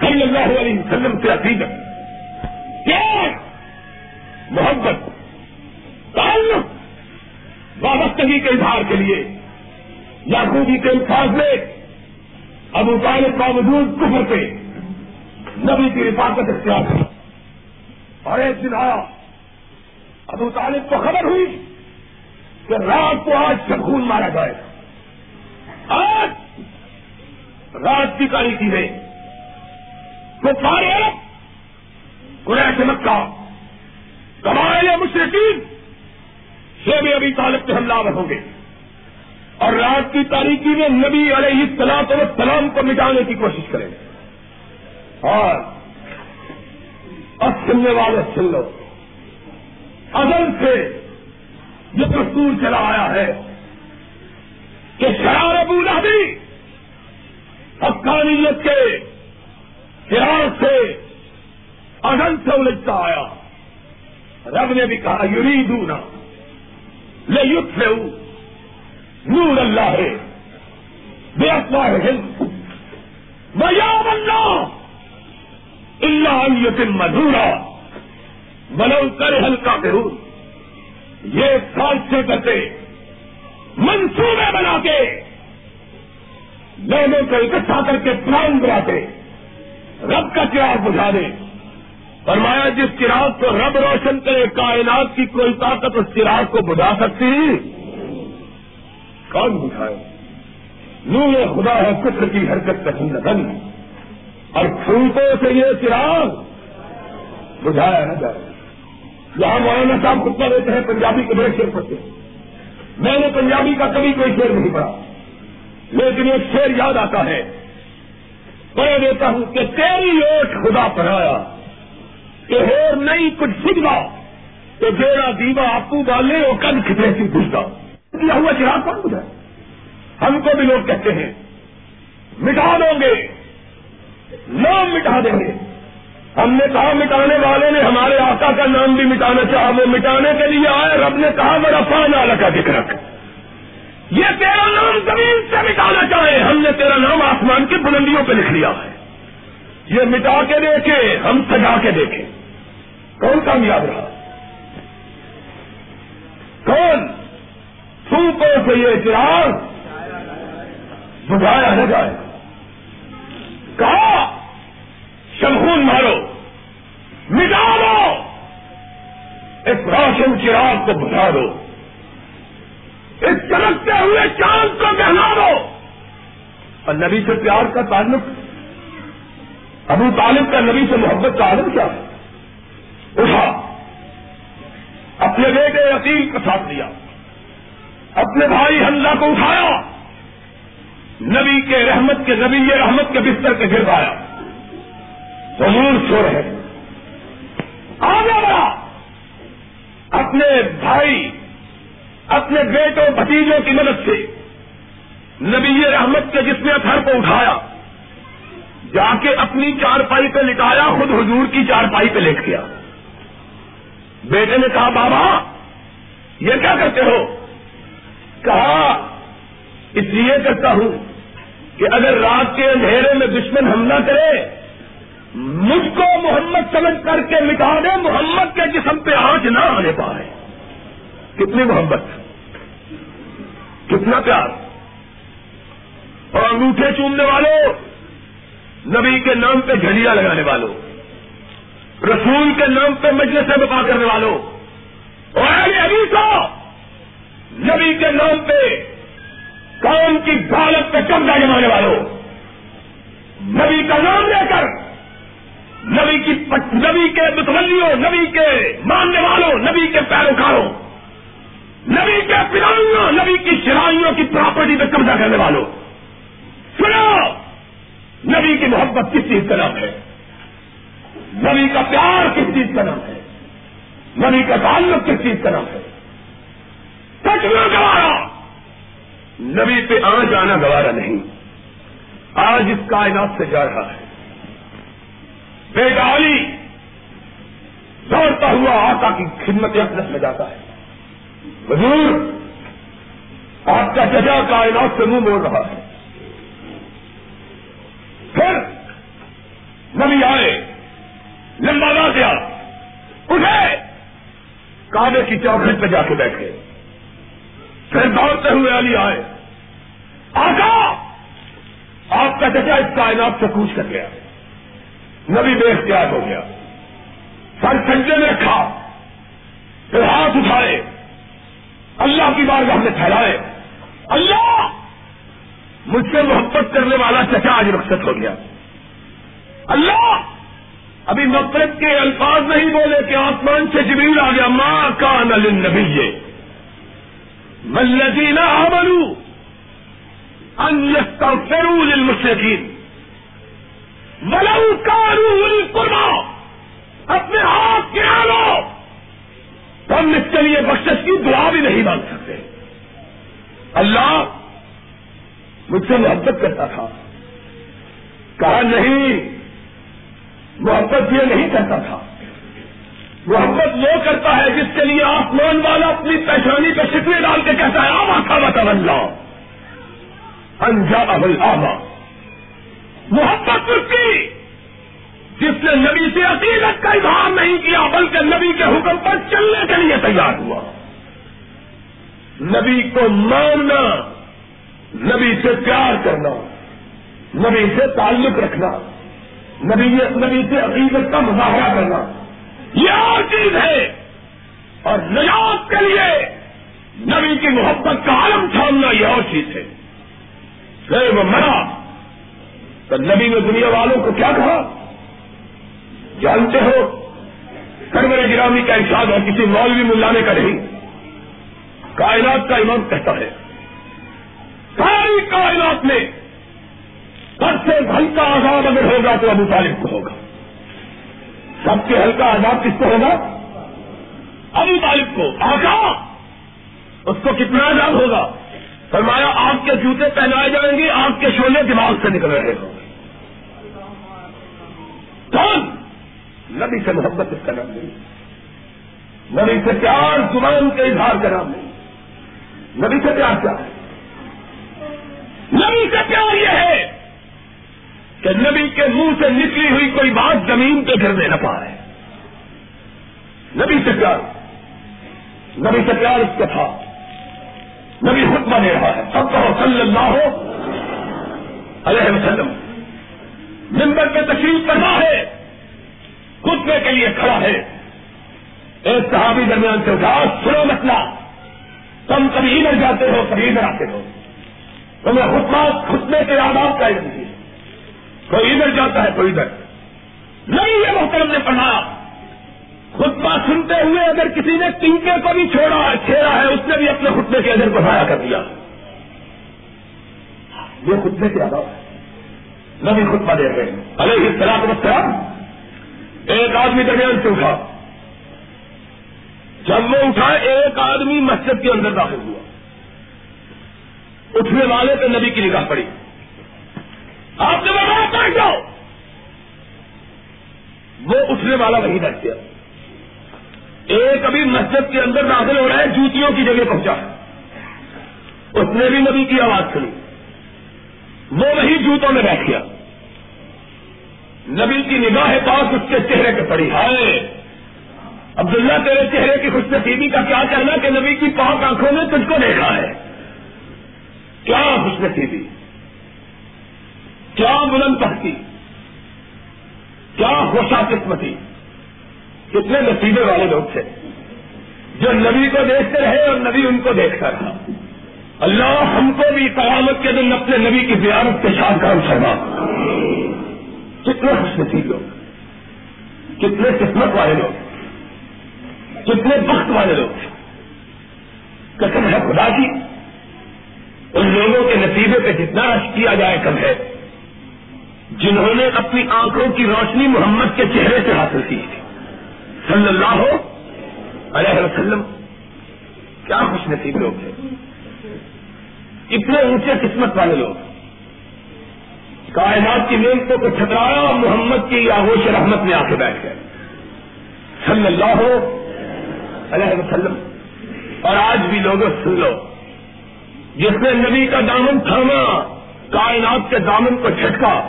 صلی اللہ علیہ وسلم سے عقیدت پیار، محبت، تعلق، وابستگی کے اظہار کے لیے یاقوبی کے الفاظ میں ابو طالب باوجود کفر کے نبی کی حفاظت اختیار کی اور ایک دن آیا، ابو طالب کو خبر ہوئی کہ رات کو آج سے خون مارا جائے آج رات کی تاریخی میں تو سارے قریش مکہ کمائے مشرقین شیب ابھی طالب کے حملہ ہوں گے۔ اور رات کی تاریخی میں نبی علیہ السلام و سلام کو مٹانے کی کوشش کریں گے۔ اور اب سننے والے سن لو۔ ازل سے یہ دستور چلا آیا ہے کہ شرار ابو لہبی حقانیت کے شرار سے انت سے الجھتا آیا۔ رب نے بھی کہا یوری دونا لے یوتھ سے نور اللہ ہے بے افواہ ہند۔ بیا بننا اللہ یتم مدورا بلو کر ہلکا کروں یہ سال کرتے منصوبے بنا کے لوگوں کو اکٹھا کر کے پلان بناتے رب کا چراغ بجھا دے۔ فرمایا، جس چراغ کو رب روشن کرے، کائنات کی کوئی طاقت اس چراغ کو بجھا سکتی؟ کون بجھائے؟ نور خدا ہے، کفر کی حرکت پسند رن اور پھولکوں سے یہ چراغ بجھایا نہ جائے۔ یہاں مولانا صاحب کتنا دیتے ہیں، پنجابی کے بڑے شیر پڑھتے ہیں۔ میں نے پنجابی کا کبھی کوئی شیر نہیں پڑھا۔ لیکن ایک شیر یاد آتا ہے۔ پڑھ دیتا ہوں کہ تیری اوٹ خدا پڑھایا کہ ہو نہیں، کچھ سجوا تو جیڑا دیوا آپو بالے وہ کل کتنے سی پوچھتا۔ کیا ہوا چراغ کون بجھا ہم کو بھی لوگ کہتے ہیں۔ مٹا دو گے۔ نام مٹا دیں گے۔ ہم نے کہا مٹانے والے نے ہمارے آقا کا نام بھی مٹانا چاہا۔ وہ مٹانے کے لیے آئے، رب نے کہا میرا پان کا ذکر رکھ یہ تیرا نام زمین سے مٹانا چاہے۔ ہم نے تیرا نام آسمان کی بلندیوں پہ لکھ لیا ہے۔ یہ مٹا کے دیکھے، ہم سجا کے دیکھیں کون کامیاب رہا؟ کون؟ سوپوں سے یہ چراغ بجھایا نہ جائے۔ کہا، شمخون مارو، مٹا دو۔ اس روشن چراغ کو بجھا دو۔ ہوئے چاند کو بہنا دو اور نبی سے پیار کا تعلق۔ ابو طالب کا نبی سے محبت کا عالم کیا؟ اٹھا۔ اپنے بیٹے عقیل کا ساتھ دیا اپنے بھائی حمزہ کو اٹھایا۔ نبی کے رحمت کے نبی رحمت کے بستر کے گر پایا حضور سو رہے۔ آگے بڑھا۔ اپنے بھائی اپنے بیٹوں بھتیجوں کی مدد سے نبی رحمت کے جس نے تھر کو اٹھایا، جا کے اپنی چارپائی پہ لٹایا، خود حضور کی چارپائی پہ لیٹ گیا۔ بیٹے نے کہا، بابا، یہ کیا کرتے ہو؟ کہا، اس لیے کرتا ہوں کہ اگر رات کے اندھیرے میں دشمن حملہ کرے، مجھ کو محمد سمجھ کر کے مٹا دے، محمد کے جسم پہ آج نہ آنے پائے۔ کتنی محبت۔ کتنا پیار۔ اور انگوٹھے چومنے والوں نبی کے نام پہ جھڑیاں لگانے والوں رسول کے نام پہ مجلس بپا کرنے والوں اور ابھی تو نبی کے نام پہ کام کی دالت پہ قبضہ جمانے والوں نبی کا نام لے کر، نبی کی نبی کے متولیوں، نبی کے ماننے والوں، نبی کے پیروکاروں۔ نبی کے پلائیوں نبی کی شرائیوں کی پراپرٹی پہ قبضہ کرنے والوں۔ سنو! نبی کی محبت کس چیز کا نام ہے؟ نبی کا پیار کس چیز کا نام ہے؟ نبی کا تعلق کس چیز کا نام ہے؟ سچ میں گوارا! نبی پہ آ جانا گوارا نہیں۔ آج اس کائنات سے جا رہا ہے۔ بے علی دوڑتا ہوا آقا کی خدمت اقدس میں جاتا ہے۔ حضور، آپ کا ججا کائنات سے منہ بول رہا ہے۔ پھر نبی آئے، لمبا نہ دیا اٹھے۔ کابے کی چوکھٹ پہ جا کے بیٹھے۔ پھر دوڑتے ہوئے علی آئے۔ آقا، آپ کا چچا اس کائنات سے پوچھ کر گیا۔ نبی بے اختیار ہو گیا۔ سر سنجے میں رکھا پھر ہاتھ اٹھائے۔ اللہ کی بار ہم نے پھیلائے۔ اللہ! مجھ سے محبت کرنے والا چچا آج رخصت ہو گیا۔ اللہ! ابھی نفرت کے الفاظ نہیں بولے کہ آسمان سے جبریل آ گیا۔ ماں کا نل نبی ملزین آمنو ان یستغفروا ولو کارو قربا اپنے ہاتھ کے آلو ہم اس کے لیے بخش کی دعا بھی نہیں مانگ سکتے۔ اللہ مجھ سے محبت کرتا تھا۔ کہا نہیں، محبت یہ نہیں کرتا تھا۔ محبت وہ کرتا ہے جس کے لیے آسمان والا اپنی پہچانی پہ شکوے ڈال کے کہتا ہے، آبا تھا بتا انجا ابل آبا محبت اس کی۔ جس نے نبی سے عقیدت کا اظہار نہیں کیا، بلکہ نبی کے حکم پر چلنے کے لیے تیار ہوا۔ نبی کو ماننا، نبی سے پیار کرنا، نبی سے تعلق رکھنا، نبی نبی سے عقیدت کا مظاہرہ کرنا۔ یہ اور چیز ہے۔ اور نجات کے لیے نبی کی محبت کا عالم چھاننا یہ اور چیز ہے۔ وہ مرا۔ تو نبی نے دنیا والوں کو کیا کہا؟ جانتے ہو سرور گرامی کا ارشاد ہے، کسی مولوی ملانے کا نہیں۔ کائنات کا امام کہتا ہے۔ ساری کائنات میں سب سے ہلکا آزاد اگر ہوگا تو ابو طالب کو ہوگا۔ سب سے ہلکا آزاد کس کو ہوگا؟ ابو طالب کو۔ آگا اس کو کتنا آزاد ہوگا؟ فرمایا، آگ کے جوتے پہنائے جائیں گے، آگ کے شولے دماغ سے نکل رہے ہوں کون؟ نبی سے محبت اس کا نام نہیں نبی سے پیار زبان کے اظہار کا نام نہیں نبی سے پیار کیا؟ ہے نبی سے پیار یہ ہے کہ نبی کے منہ سے نکلی ہوئی کوئی بات زمین پہ گرنے نہ پائے۔ نبی سے پیار۔ نبی سے پیار اس کا تھا۔ نبی خود بنے رہا ہے۔ سب کہو صلی اللہ ہو علیہ وسلم۔ ممبر پہ تشریف کرنا ہے۔ خطبے کے لیے کھڑا ہے۔ ایک صحابی درمیان سے اٹھا سنو مسئلہ۔ تم کبھی ادھر جاتے ہو، کبھی ادھر آتے ہو۔ تمہیں خطبہ، خطبے کے آداب کا علم نہیں کوئی ادھر جاتا ہے، کوئی ادھر۔ نہیں، یہ محترم نے پڑھا۔ خطبہ سنتے ہوئے اگر کسی نے ٹنکے کو بھی چھوڑا ہے چھیڑا ہے، اس نے بھی اپنے خطبے کے ادھر بڑھایا کر دیا۔ یہ خطبے کے آداب ہے نبی خطبہ دے رہے ہیں۔ ارے اس طرح کو ایک آدمی درمیان سے اٹھا جب وہ اٹھا، ایک آدمی مسجد کے اندر داخل ہوا۔ اٹھنے والے پہ نبی کی نگاہ پڑی۔ آپ نے بڑا بیٹھ جاؤ۔ وہ اٹھنے والا وہی بیٹھ گیا۔ ایک ابھی مسجد کے اندر داخل ہو رہا ہے، جوتیوں کی جگہ پہنچا۔ اس نے بھی نبی کی آواز سنی۔ وہ وہی جوتوں میں بیٹھ گیا۔ نبی کی نگاہ پاس اس کے چہرے پہ پڑی۔ ہائے۔ عبداللہ تیرے چہرے کی خوش نصیبی کا کیا کہنا کہ نبی کی پاک آنکھوں نے تجھ کو دیکھا ہے؟ کیا خوش نصیبی؟ کیا بلند پہتی کیا خوشا قسمتی؟ کتنے نصیبے والے لوگ تھے۔ جو نبی کو دیکھتے رہے اور نبی ان کو دیکھتا رہا۔ اللہ ہم کو بھی قیامت کے دن اپنے نبی کی زیارت کے ساتھ کام کرنا کتنے خوش نصیب لوگ، کتنے قسمت والے لوگ، کتنے وقت والے لوگ۔ قسم ہے خدا کی، ان لوگوں کے نتیجے پہ جتنا رش کیا جائے کم ہے، جنہوں نے اپنی آنکھوں کی روشنی محمد کے چہرے سے حاصل کی صلی اللہ ہو علیہ وسلم، کیا خوش نصیب لوگ تھے اتنے اونچے قسمت والے لوگ۔ کائنات کی نعمتوں کو چھترایا اور محمد کی آگوش رحمت میں آ کے بیٹھ گئے۔ صلی اللہ ہو علیہ وسلم۔ اور آج بھی لوگوں سن لو، جس نے نبی کا دامن تھاما، کائنات کے دامن کو جھٹکا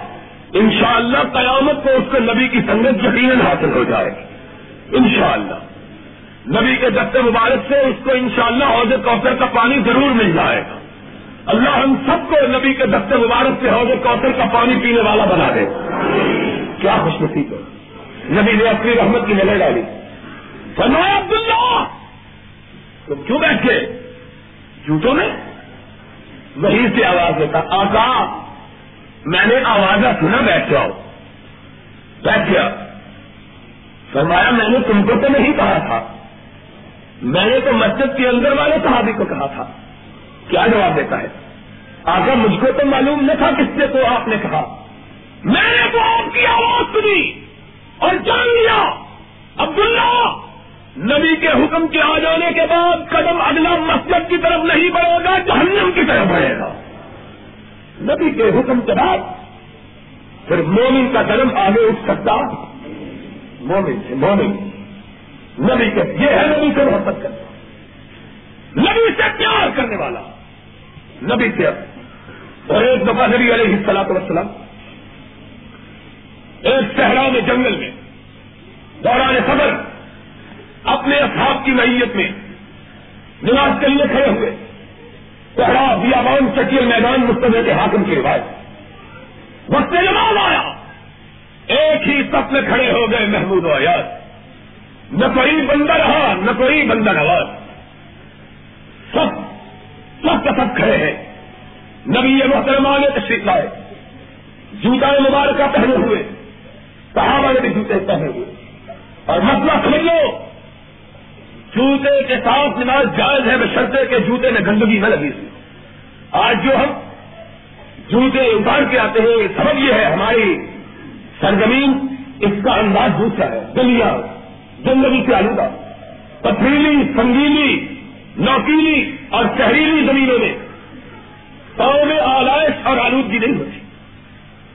انشاءاللہ قیامت کو اس کو نبی کی سنگت یقیناً حاصل ہو جائے گی۔ انشاءاللہ۔ نبی کے دفتر مبارک سے اس کو انشاءاللہ شاء اللہ کوثر کا پانی ضرور مل جائے گا۔ اللہ ہم سب کو نبی کے دفتر مبارک سے حوض کوثر کا پانی پینے والا بنا دے۔ کیا خوش نصیب ہے۔ نبی نے اپنی رحمت کی نظر ڈالی۔ فرمایا عبداللہ۔ تم کیوں بیٹھے جھوٹوں میں؟ وہی سے آواز دیتا۔ آقا، میں نے آواز سنا، بیٹھ جاؤ۔ بیٹھ گیا۔ فرمایا، میں نے تم کو تو نہیں کہا تھا۔ میں نے تو مسجد کے اندر والے صحابی کو کہا تھا۔ کیا جواب دیتا ہے؟ آقا، مجھ کو تو معلوم نہ تھا کس سے تو آپ نے کہا۔ میں نے تو آپ کی آواز سنی اور جان لیا۔ عبداللہ، نبی کے حکم کے آ جانے کے بعد قدم اگلا مسجد کی طرف نہیں بڑھے گا، جہنم کی طرف بڑھے گا۔ نبی کے حکم کے بعد پھر مومن کا قدم آگے اٹھ سکتا۔ مومن سے مومن۔ نبی کے، یہ ہے نبی سے محبت کرنا۔ نبی سے پیار کرنے والا۔ نبی سے اور ایک دفعہ نبی علیہ السلاط وسلم ایک صحرا میں، جنگل میں، دوران خبر اپنے اصحاب کی میت میں نماز کے لیے کھڑے ہوئے۔ صحرا، بیابان چکیل میدان مستمے کے حاکم کی روایت۔ وقت نماز آیا۔ ایک ہی سب میں کھڑے ہو گئے محمود و ایاز نہ کوئی بندہ رہا، نہ کوئی بندہ نواز۔ سب سب کا سب کھڑے ہیں۔ نبی محترمہ نے تشریف لائے۔ جوتا مبارکہ پہنے ہوئے، صحابہ نے بھی جوتے پہنے ہوئے۔ اور مسئلہ سمجھ لو، جوتے کے ساتھ نماز جائز ہے بشرطے کے جوتے میں گندگی نہ لگی۔ آج جو ہم جوتے اتار کے آتے ہیں سبب یہ ہے، ہماری سرزمین اس کا انداز دوسرا ہے۔ دنیا، گندگی سے آلودہ۔ پتھریلی سنگیلی نوکیلی اور شہریلی زمینوں میں پاؤں میں آلائش اور آلودگی نہیں ہوتی۔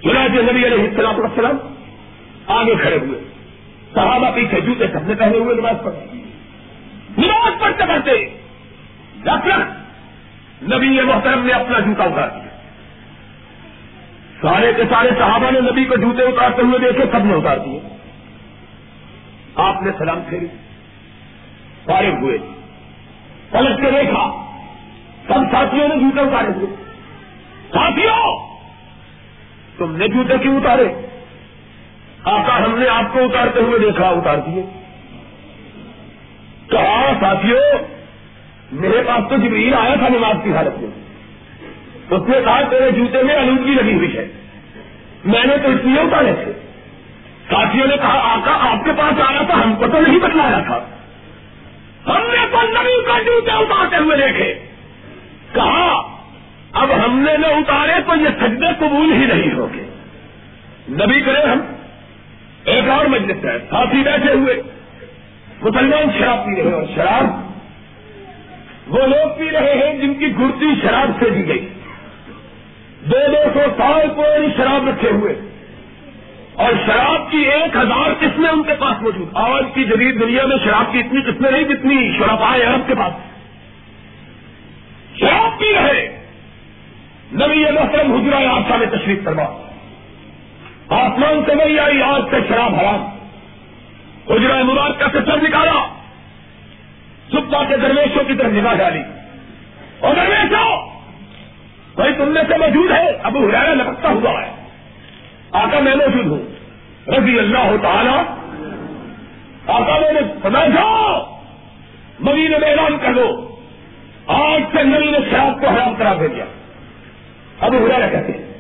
چنانچہ نبی علیہ السلام وسلم آگے کھڑے ہوئے۔ صحابہ پیچھے جوتے سب نے پہنے ہوئے نماز پڑھ۔ نماز پڑھتے پڑھتے ڈاکٹر نبی محترم نے اپنا جوتا اتار دیا۔ سارے کے سارے صحابہ نے نبی کو جوتے اتارتے ہوئے دیکھے، سب نے اتار دیے۔ آپ نے سلام پھیری۔ سارے ہوئے۔ پلٹ کے دیکھا۔ سب ساتھیوں نے جوتے اتارے۔ ہوئے ساتھیوں، تم نے جوتے کیوں اتارے؟ آقا، ہم نے آپ کو اتارتے ہوئے دیکھا، اتار دیے۔ کہا، ساتھیوں، میرے پاس تو جبریل آیا تھا نماز کی حالت میں۔ اس نے کہا، تیرے جوتے میں آلودگی لگی ہوئی ہے۔ میں نے تو اس لیے اتارے تھے۔ ساتھیوں نے کہا، آقا، آپ کے پاس آیا تھا، ہم کو تو نہیں بتلایا تھا۔ ہم نے تو نبی کا جوتے اتارتے ہوئے دیکھے۔ کہا، اب ہم نے نہ اتارے تو یہ سجدے قبول ہی نہیں ہوگے۔ نبی کرے ہم۔ ایک اور مجلس ہے، ساتھی بیٹھے ہوئے۔ مسلمان شراب پی رہے ہیں اور شراب۔ وہ لوگ پی رہے ہیں جن کی گرتی شراب سے دی گئی۔ دو دو سو سال پوری شراب رکھے ہوئے۔ اور شراب کی ایک ہزار قسمیں ان کے پاس موجود آج کی جدید دنیا میں شراب کی اتنی قسمیں نہیں جتنی شراب آئے عرب کے پاس۔ شراب پی رہے۔ نبی محترم حجرا آسا میں تشریف کروا آسمان سے نہیں آئی، آج سے شراب حرام۔ حجرا مبارکہ سے سر نکالا۔ سپا کے درویشوں کی طرف نگاہ ڈالی۔ اور درویشوں، بھائی تم میں سے موجود ہے، ابو ہریرا لپکتا ہوا ہے۔ آقا میں موجود ہوں۔ رضی اللہ تعالی آقا میں نے سمجھ جاؤ! نبی نے اعلان کر دو۔ آج سے نبی نے شراب کو حرام کرا دے دیا۔ ابو ہریرا کہتے ہیں،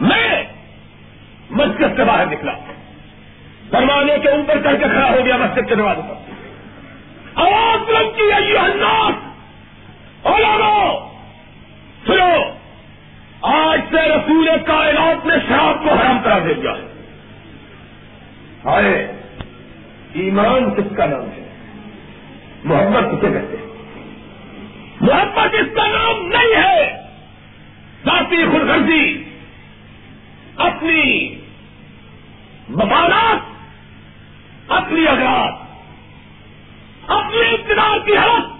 میں مسجد سے باہر نکلا۔ دروازے کے اوپر چڑھ کے کھڑا ہو گیا مسجد کے دروازے پر۔ آواز بلند کی ہے یہ علماء! سنو! آج سے رسول کائنات نے شراب کو حرام کرا دے دیا ہے۔ ارے ایمان کس کا نام ہے؟ محبت کسے کہتے ہیں؟ محبت اس کا نام نہیں ہے۔ ذاتی خود غرضی اپنی مفادات، اپنی اگرات اپنے اقتدار کی حالت،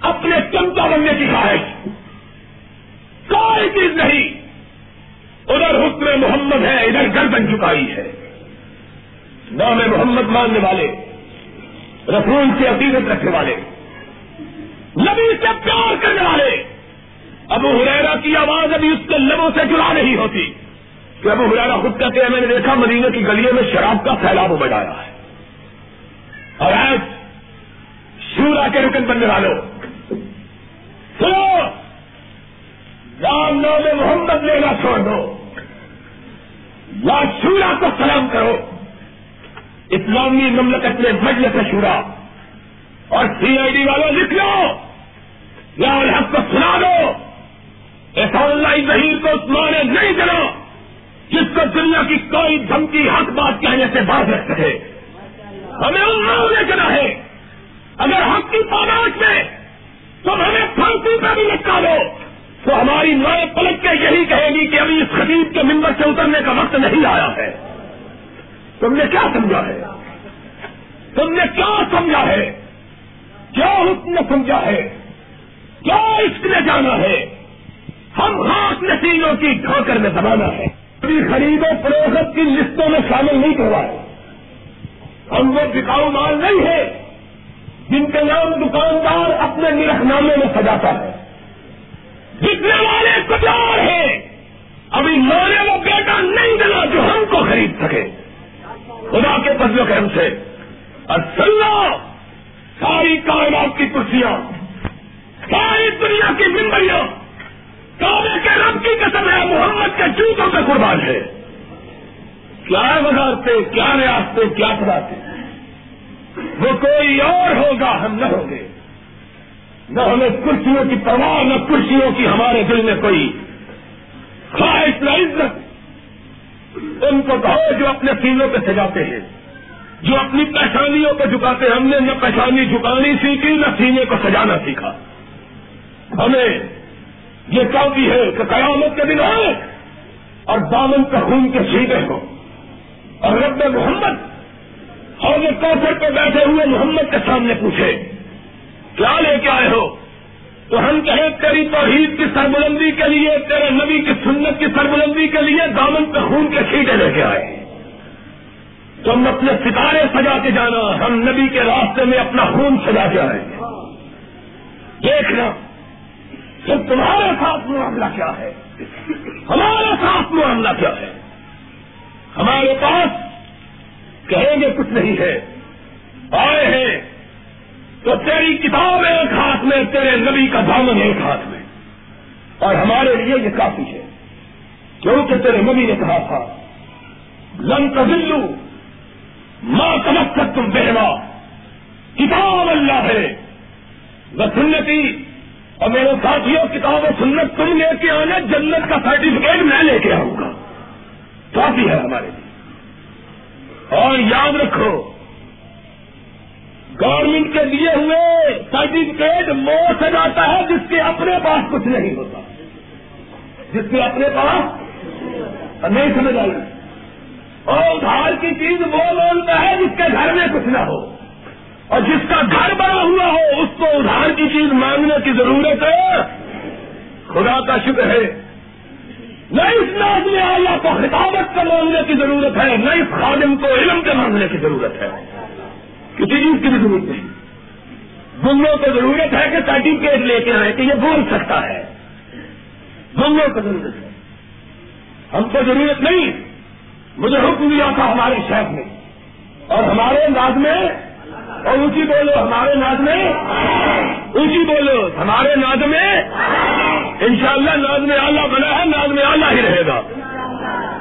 اپنے چمچا بننے کی خواہش۔ کوئی چیز نہیں۔ ادھر حکم محمد ہے، ادھر گردن چکائی ہے۔ نام محمد ماننے والے، رسول سے عقیدت رکھنے والے، نبی سے پیار کرنے والے۔ ابو ہریرا کی آواز ابھی اس کے لبوں سے جڑا نہیں ہوتی۔ کہ ابو ہریرا خود کہتے ہیں، میں نے دیکھا مدینہ کی گلیوں میں شراب کا سیلاب بڑھایا ہے۔ اور آج شورا کے رکن بننے والوں، سنو، رام نام محمد لینا چھوڑ دو۔ یا شورا کو سلام کرو۔ اسلامی مملکت میں مجلس شورا اور سی آئی ڈی والوں لکھ لو، یا الحق کو سنا دو۔ ایسا آن لائن ظہیر کو اس معنی نہیں کرو جس کو دنیا کی کوئی دھمکی حق بات کہنے سے باز رکھ سکے۔ ہمیں ان لے کے ہے۔ اگر حق کی پاداش میں تم ہمیں پھانسی پہ بھی لٹکا دو، تو ہماری مائیں پلٹ کے یہی کہے گی کہ ابھی اس خطیب کے ممبر سے اترنے کا وقت نہیں آیا ہے۔ تم نے کیا سمجھا ہے؟ تم نے کیا سمجھا ہے؟ کیا حکم سمجھا ہے؟ کیا اس نے جانا ہے؟ ہم ہاتھ نسیلوں کی ڈھاکر میں دبانا ہے۔ خرید و فروخت کی لسٹوں میں شامل نہیں کروائے ہم وہ بکاؤ مال نہیں ہے جن کے نام دکاندار اپنے نرخ نامے میں سجاتا ہے۔ جتنے والے کچار ہیں۔ ابھی مانے وہ بیٹا نہیں دلا جو ہم کو خرید سکے۔ خدا کے پذل کرم سے۔ اور ساری کائنات کی کرسیاں، ساری دنیا کی ممبریاں کابے کے رب کی قسم ہے، محمد کے جوتوں پہ قربان ہے کیا وزارتے کیا ریاستیں، کیا پڑھاتے وہ کوئی اور ہوگا، ہم نہ ہوں گے۔ نہ ہمیں کرسیوں کی پرواہ، نہ کرسیوں کی ہمارے دل میں کوئی خواہش، نہ عزت ان کو کہو جو اپنے سینوں پہ سجاتے ہیں، جو اپنی پہچانیوں کو جھکاتے ہم نے نہ پہچانی جھکانی سیکھی، نہ سینے کو سجانا سیکھا۔ ہمیں یہ کافی ہے کہ قیامت کے دن آئے اور دامن کا خون کے سیدھے ہو اور رب محمد اور یہ کوثر پہ بیٹھے ہوئے محمد کے سامنے پوچھے، کیا لے کے آئے ہو؟ تو ہم کہیں تیری توحید کی سربلندی کے لیے، تیرے نبی کی سنت کی سربلندی کے لیے دامن پہ خون کے سیٹے لے کے آئے۔ تم اپنے ستارے سجا کے جانا، ہم نبی کے راستے میں اپنا خون سجا کے آئیں گے دیکھنا پھر تمہارے ساتھ معاملہ کیا ہے؟ ہمارے ساتھ معاملہ کیا ہے؟ ہمارے پاس کہیں گے کچھ نہیں ہے۔ آئے ہیں۔ تو تیری کتاب ایک ہاتھ میں، تیرے نبی کا دامن ایک ہاتھ میں۔ اور ہمارے لیے یہ کافی ہے، کیونکہ تیرے نبی نے کہا تھا، لن تزلو ماں سمجھ کر تم بہنا کتاب اللہ ہے، وہ سنتی۔ اور میرے ساتھیوں کتاب و سنت تم لے کے آنا، جنت کا سرٹیفکیٹ میں لے کے آؤں گا۔ کافی ہے ہمارے لیے۔ اور یاد رکھو گورنمنٹ کے لیے ہوئے سرٹیفکیٹ مو سے جاتا ہے جس کے اپنے پاس کچھ نہیں ہوتا۔ جس کے اپنے پاس نہیں سمجھ آئی۔ اور ادھار کی چیز وہ بولتا ہے جس کے گھر میں کچھ نہ ہو۔ اور جس کا گھر بنا ہوا ہو، اس کو ادھار کی چیز مانگنے کی ضرورت ہے۔ خدا کا شکر ہے۔ نہ اس ناز میں آیا کو خطابت کا مانگنے کی ضرورت ہے، نہ اس خادم کو علم کے مانگنے کی ضرورت ہے۔ کسی جی چیز کی بھی ضرورت نہیں۔ گنگوں کو ضرورت ہے کہ سرٹیفکیٹ لے کے آئے کہ یہ بول سکتا ہے۔ گنگوں کو ضرورت ہے۔ ہم کو ضرورت نہیں۔ مجھے حکم دیا تھا ہمارے شہر میں اور ہمارے ناز میں اور اونچی بولو ہمارے ناز میں۔ اونچی بولو ہمارے ناز میں۔ انشاءاللہ ناز میں آلہ بنا ہے، ناز میں آلہ ہی رہے گا۔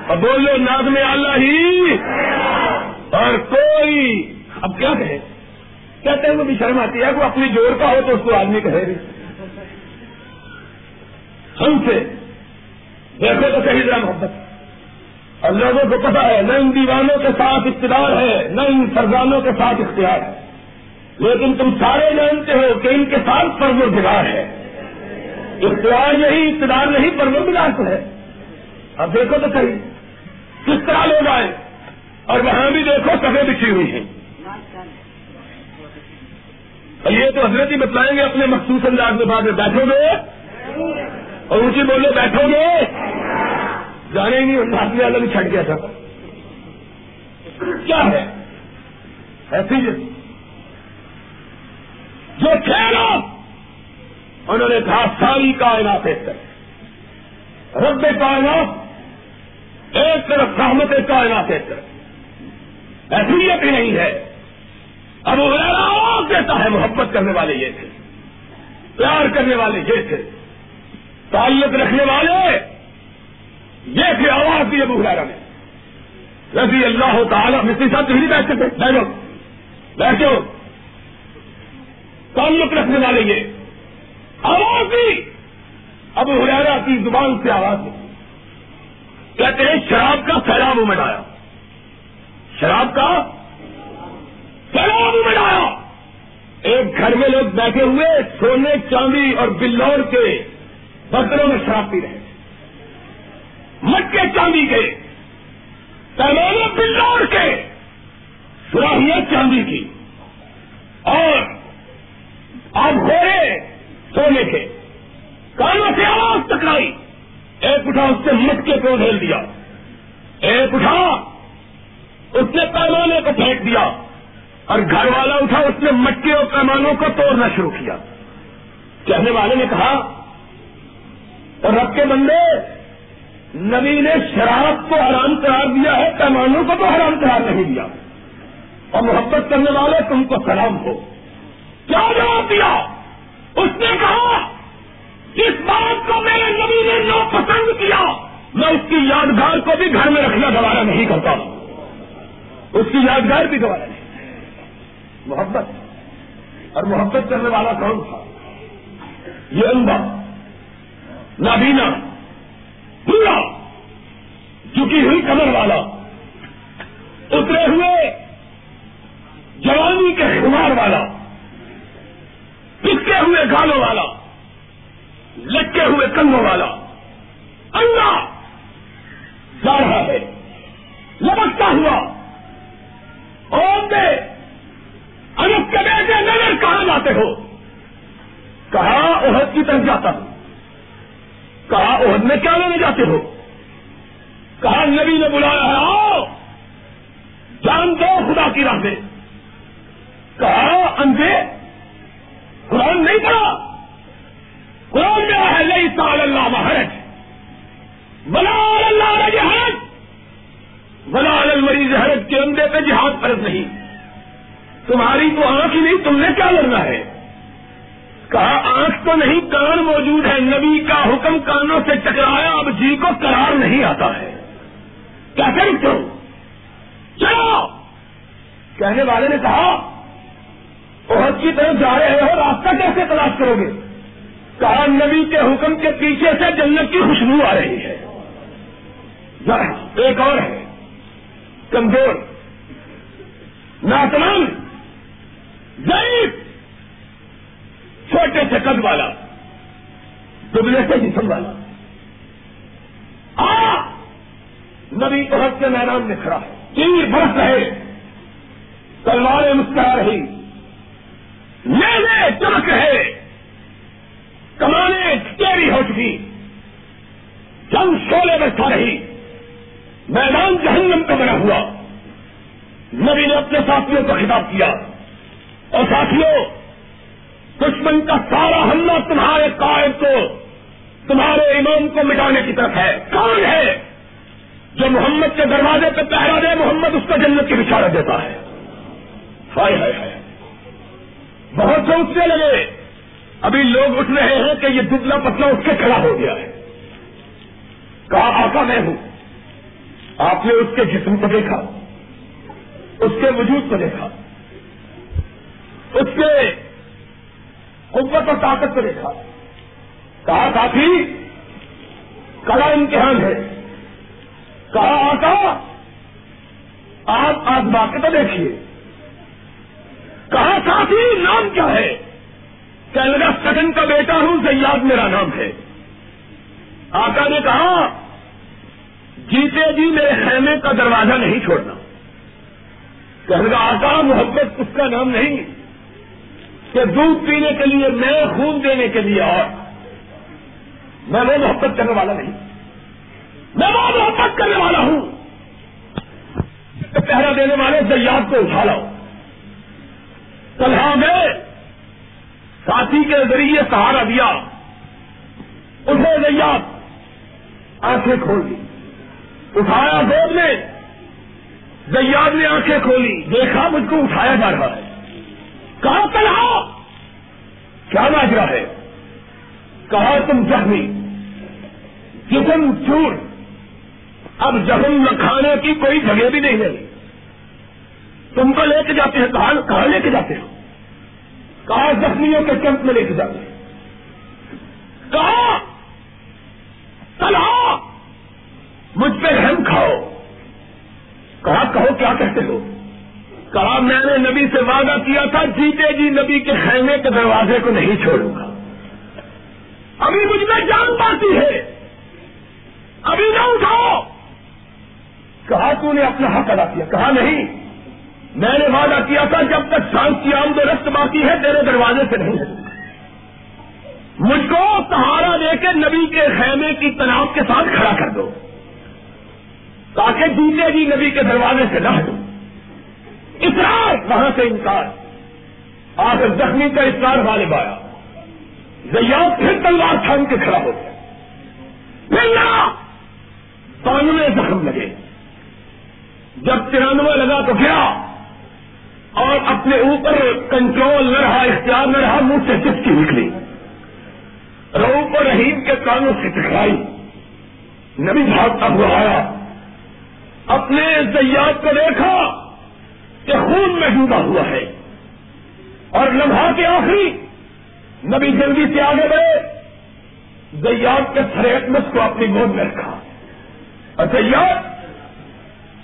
اور بولو ناز میں آلہ ہی۔ اور کوئی اب کیا کہے؟ کہتے ہیں وہ بھی شرم آتی ہے وہ اپنی جوڑ کا ہو تو اس کو آدمی کہے گی ہم سے دیکھو تو صحیح رہا محبت۔ اور لوگوں کو پتا ہے، نہ ان دیوانوں کے ساتھ اقتدار ہے، نہ ان سرزانوں کے ساتھ اختیار ہے۔ لیکن تم سارے جانتے ہو کہ ان کے ساتھ پرور ہے۔ اختیار نہیں اقتدار نہیں پرور تو ہے۔ اب دیکھو تو صحیح کس طرح لوگ آئے؟ اور وہاں بھی دیکھو سبیں بچھی ہوئی ہیں۔ یہ تو حضرت ہی بتلائیں گے اپنے مخصوص انداز میں بعد میں بیٹھو گے؟ اور اونچی بولو بیٹھو گے؟ جانے نہیں ساتھ میں الگ چھٹ گیا تھا۔ کیا ہے؟ ایسی جو کھیلا انہوں نے کہا، ساری کائنات ایک طرف۔ رب کائنات ایک طرف سہمت کائنات ایک طرف۔ ایسیت ہی نہیں ہے۔ اب وہ آواز ہے محبت کرنے والے یہ تھے، پیار کرنے والے یہ تھے، تعلق رکھنے والے یہ تھی آواز دی ابو حرارا نے۔ رضی اللہ تعالیٰ مستری صاحب تو نہیں بیٹھتے تھے، بیٹھو بیٹھو۔ تعلق رکھنے والے یہ۔ آواز دی۔ ابو حرارا کی زبان سے آواز دی۔ کہتے ہیں، شراب کا سیلاب امٹ آیا۔ شراب کا سلام بڑھایا ایک گھر میں لوگ بیٹھے ہوئے، سونے، چاندی اور بلور کے برتنوں میں شراب پی رہے۔ مٹکے چاندی کے، پیمانے بلور کے، سراہیاں چاندی کی۔ اور اب گھوڑے سونے کے۔ کانوں سے آواز ٹکرائی۔ ایک اٹھا اس سے مٹکے کو ڈھیل دیا۔ ایک اٹھا اس نے پیمانے کو پھینک دیا۔ اور گھر والا اٹھا، اس نے مٹکے اور پیمانوں کو توڑنا شروع کیا۔ کہنے والے نے کہا، اور رب کے بندے، نبی نے شراب کو حرام قرار دیا ہے، پیمانوں کو تو حرام قرار نہیں دیا۔ اور محبت کرنے والے، تم کو سلام ہو۔ کیا جواب دیا؟ اس نے کہا، اس بات کو میرے نبی نے جو پسند کیا۔ میں اس کی یادگار کو بھی گھر میں رکھنا گوارا نہیں کرتا۔ اس کی یادگار بھی گوارا نہیں۔ محبت۔ اور محبت کرنے والا کون تھا؟ یہ اندھا، نابینا پورا جھکی ہوئی کمر والا۔ اترے ہوئے، جوانی کے خمار والا۔ پکے ہوئے گالوں والا۔ لٹکے ہوئے کنگوں والا۔ اللہ، جا رہا ہے لمکتا ہوا۔ اور دے کے بیٹے نظر کہاں جاتے ہو؟ کہا عہد کی طرف جاتا ہوں کہا عہد میں کیا لینے جاتے ہو؟ کہا نبی نے بلایا ہے؟ آؤ! جان دو خدا کی راہ میں۔ کہا اندھے؟ قرآن نہیں پڑا قرآن میں ہے، لئی سال اللہ محرج بلا اللہ جہاد بلا المریض حرج کے اندے پہ جہاد فرض نہیں۔ تمہاری تو آنکھ ہی نہیں، تم نے کیا لڑنا ہے؟ کہا، آنکھ تو نہیں، کان موجود ہے۔ نبی کا حکم کانوں سے ٹکرایا، اب جی کو قرار نہیں آتا ہے۔ کیسے رکھتے ہو چلو۔ کہنے والے نے کہا، عہد کی طرف جا رہے ہو، راستہ کیسے تلاش کرو گے؟ کہا، نبی کے حکم کے پیچھے سے جنت کی خوشبو آ رہی ہے۔ ایک اور ہے۔ کمزور۔ ناتمان ضعیف، چھوٹے سے قد والا، دبلے سے جسم والا۔ آ، نبی عہد کے میدان میں کھڑا تیر برس رہے تلواریں مسکرا رہی لے چمک رہے۔ کمانے تیری ہو چکی۔ جنگ شولے بیٹھا رہی۔ میدان جہنم کا بنا ہوا۔ نبی نے اپنے ساتھیوں کو خطاب کیا۔ اور ساتھیوں دشمن کا سارا حملہ تمہارے قائد کو، تمہارے امام کو مٹانے کی طرف ہے۔ کون ہے؟ جو محمد کے دروازے پہ پہرا دے، محمد اس کو جنت کی بچارت دیتا ہے۔ ہائے ہائے ہائے۔ بہت سوچنے لگے۔ ابھی لوگ اٹھ رہے ہیں کہ یہ دبلا پتلا اٹھ کے کھڑا ہو گیا ہے۔ کہا، آقا میں ہوں۔ آپ نے اس کے جسم کو دیکھا، اس کے وجود کو دیکھا۔ اس کے قوت اور طاقت کو دیکھا۔ کہا کافی کڑا امتحان ہاں ہے۔ کہا، آقا، آپ آج باقی تو دیکھیے۔ کہا کافی نام کیا ہے؟ کہ لگا سگن کا بیٹا ہوں، زیاد میرا نام ہے۔ آقا نے کہا، جیتے جی میرے خیمے کا دروازہ نہیں چھوڑنا۔ کہ لگا، آقا، محبت اس کا نام نہیں۔ کہ دودھ پینے کے لیے میں خون دینے کے لیے اور میں وہ محبت کرنے والا نہیں۔ میں وہ محبت کرنے والا ہوں۔ پہرا دینے والے زیاد کو اٹھا لاؤ۔ طلحہ میں ساتھی کے ذریعے سہارا دیا۔ اسے زیاد۔ آنکھیں کھول دی۔ اٹھایا گود میں۔ زیاد نے آنکھیں کھولی۔ دیکھا مجھ کو اٹھایا جا رہا ہے۔ کہا طلحہ کیا ماجرا ہے؟ کہا تم زخمی جسم چور اب زخم نہ کھانے کی کوئی جگہ بھی نہیں رہی تم کو لے کے جاتے ہیں، کہاں کہاں لے کے جاتے ہو کہا زخمیوں کے کیمپ میں لے کے جاتے ہیں؟ کہا طلحہ مجھ پہ رحم کھاؤ۔ کہا کہو، کیا کہتے ہو؟ کہا میں نے نبی سے وعدہ کیا تھا، جیتے جی نبی کے خیمے کے دروازے کو نہیں چھوڑوں گا۔ ابھی مجھ میں جان پاتی ہے۔ ابھی نہ اٹھاؤ۔ کہا تو نے اپنا حق ادا کیا، کہا نہیں۔ میں نے وعدہ کیا تھا، جب تک شانت کی آمد و رست باقی ہے، تیرے دروازے سے نہیں ہے مجھ کو سہارا دے کے نبی کے خیمے کی تناب کے ساتھ کھڑا کر دو، تاکہ جیتے جی نبی کے دروازے سے نہ ہٹو اصرار وہاں سے انکار۔ آخر زخمی کا اصرار غالب آیا۔ زیاد پھر تلوار تھام کے کھڑا ہو گیا۔ پھر نہ پانوے زخم لگے۔ جب ترانوے لگا تو گیا اور اپنے اوپر کنٹرول نہ رہا، اختیار نہ رہا، منہ سے چپکی نکلی۔ روپ اور رحیم کے کانوں سے ٹکرائی۔ نبی بھاگتا ہوا آیا۔ اپنے زیاد کو دیکھا۔ کہ خون میں ڈوبا ہوا ہے۔ اور لمحہ کے آخری نبی جلدی سے آگے بڑھے۔ زیاد کے فریقمت کو اپنی گود میں رکھا۔ اور زیاد،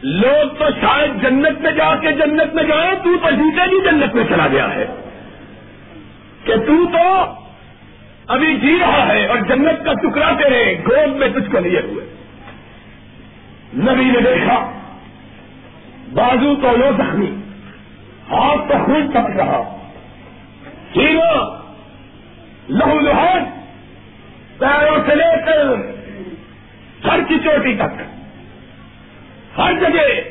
لوگ تو شاید جنت میں جا کے جنت میں جائیں، تو تو جیتے بھی جنت میں چلا گیا ہے۔ کہ تو تو ابھی جی رہا ہے اور جنت کا ٹکڑا تیرے گود میں تجھ کو لیے ہوئے۔ نبی نے دیکھا بازو تو لو زخمی، ہاتھ تو خون پک رہا۔ ہیرو لہو لہان پیروں سے لے کر سر کی چوٹی تک۔ ہر جگہ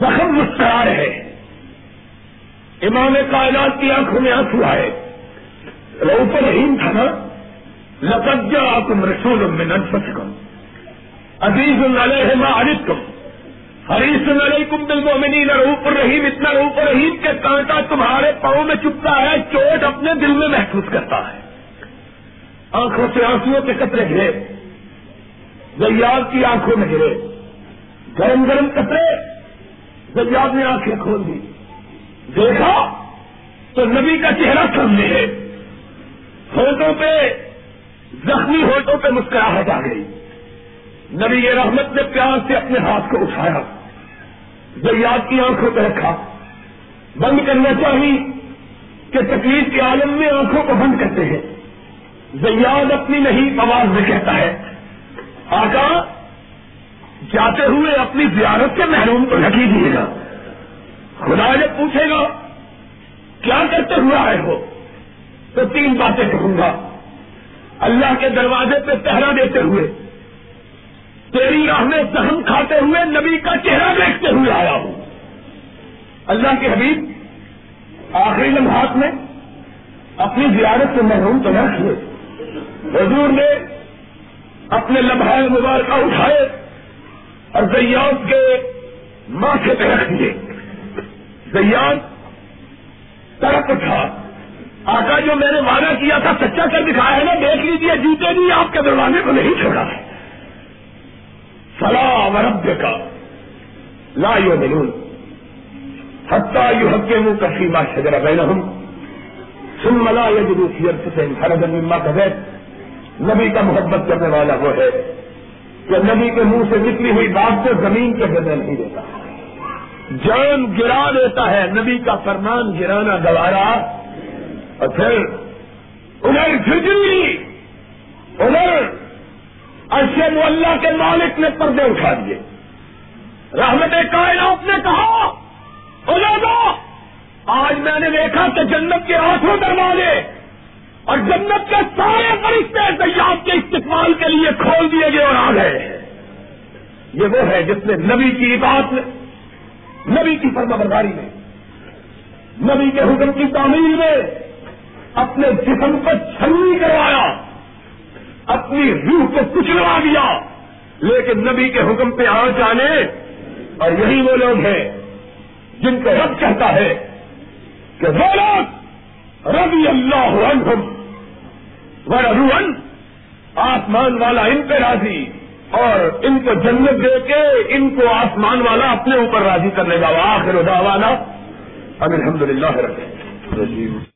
زخم مسکرا رہے۔ امام کائنات کی آنکھوں میں آنسو آئے۔ روپ رحیم تھا نا۔ لقجا کم رسول میں ننفسکم عزیز علیہ ما عرفتم حریص علیکم بالمؤمنین روپ الرحیم، اتنا روپ الرحیم کے کانٹا تمہارے پاؤں میں چپتا ہے، چوٹ اپنے دل میں محسوس کرتا ہے۔ آنکھوں سے آنسو کے قطرے گرے زیاد کی آنکھوں میں گرے گرم گرم کپڑے زیاد نے آنکھیں کھول دی۔ دیکھا تو نبی کا چہرہ سامنے ہے۔ ہوٹوں پہ، زخمی ہوٹوں پہ مسکراہٹ آ گئی۔ نبی رحمت نے پیار سے اپنے ہاتھ کو اٹھایا، زیاد کی آنکھوں پہ رکھا۔ بند کرنا چاہیے کہ تکلیف کے عالم میں آنکھوں کو بند کرتے ہیں۔ زیاد اپنی نہیں، آواز میں کہتا ہے، آقا، جاتے ہوئے اپنی زیارت کے محروم کو لگی دیے گا۔ خدا جب پوچھے گا، کیا کرتے ہوئے آئے ہو؟ تو تین باتیں کہوں گا۔ اللہ کے دروازے پہ پہرا دیتے ہوئے تیری راہ میں سہم کھاتے ہوئے نبی کا چہرہ دیکھتے ہوئے آیا ہوں۔ اللہ کے حبیب، آخری لمحات میں اپنی زیارت سے محروم تو نہ کیے حضور نے اپنے لمحے مبارکہ اٹھائے اور زیاد کے ماتھے پہ رکھ دیے۔ زیاد تڑپ اٹھا۔ آقا جو میں نے وعدہ کیا تھا، سچا کر دکھایا ہے نا، دیکھ لیجیے جیتے بھی آپ کے دروازے کو نہیں چھوڑا ہے۔ سلام رب کا لا یو ملون حتہ یو حقے منہ کا سیما شجرا بین ہوں سن ملا یہ جدو ہر مما کہ نبی کا محبت کرنے والا وہ ہے کہ نبی کے منہ سے نکلی ہوئی بات کو زمین کے گرنے نہیں دیتا. جان گرا دیتا ہے نبی کا فرمان گرانا گوارا. اور پھر ادھر کھجلی ادھر ارشد اللہ کے مالک نے پردے اٹھا دیے۔ رحمت کائنات نے کہا ادھر دو آج میں نے دیکھا کہ جنت کے آٹھوں دروازے اور جنت کے سارے فرشتے سیاحت کے استقبال کے لیے کھول دیے گئے اور آ گئے۔ یہ وہ ہے جس نے نبی کی بات میں، نبی کی فرما برداری میں، نبی کے حکم کی تعمیر میں اپنے جسم کو چھلنی کروایا۔ اپنی روح کو کچلوا دیا۔ لیکن نبی کے حکم پہ آ جانے، اور یہی وہ لوگ ہیں جن کو رب کہتا ہے کہ وہ لوگ ربی اللہ عنہم ورن آسمان والا ان پہ راضی، اور ان کو جنت دے کے ان کو آسمان والا اپنے اوپر راضی کرنے کا آخر دعوانا۔ اب الحمد للہ رکھے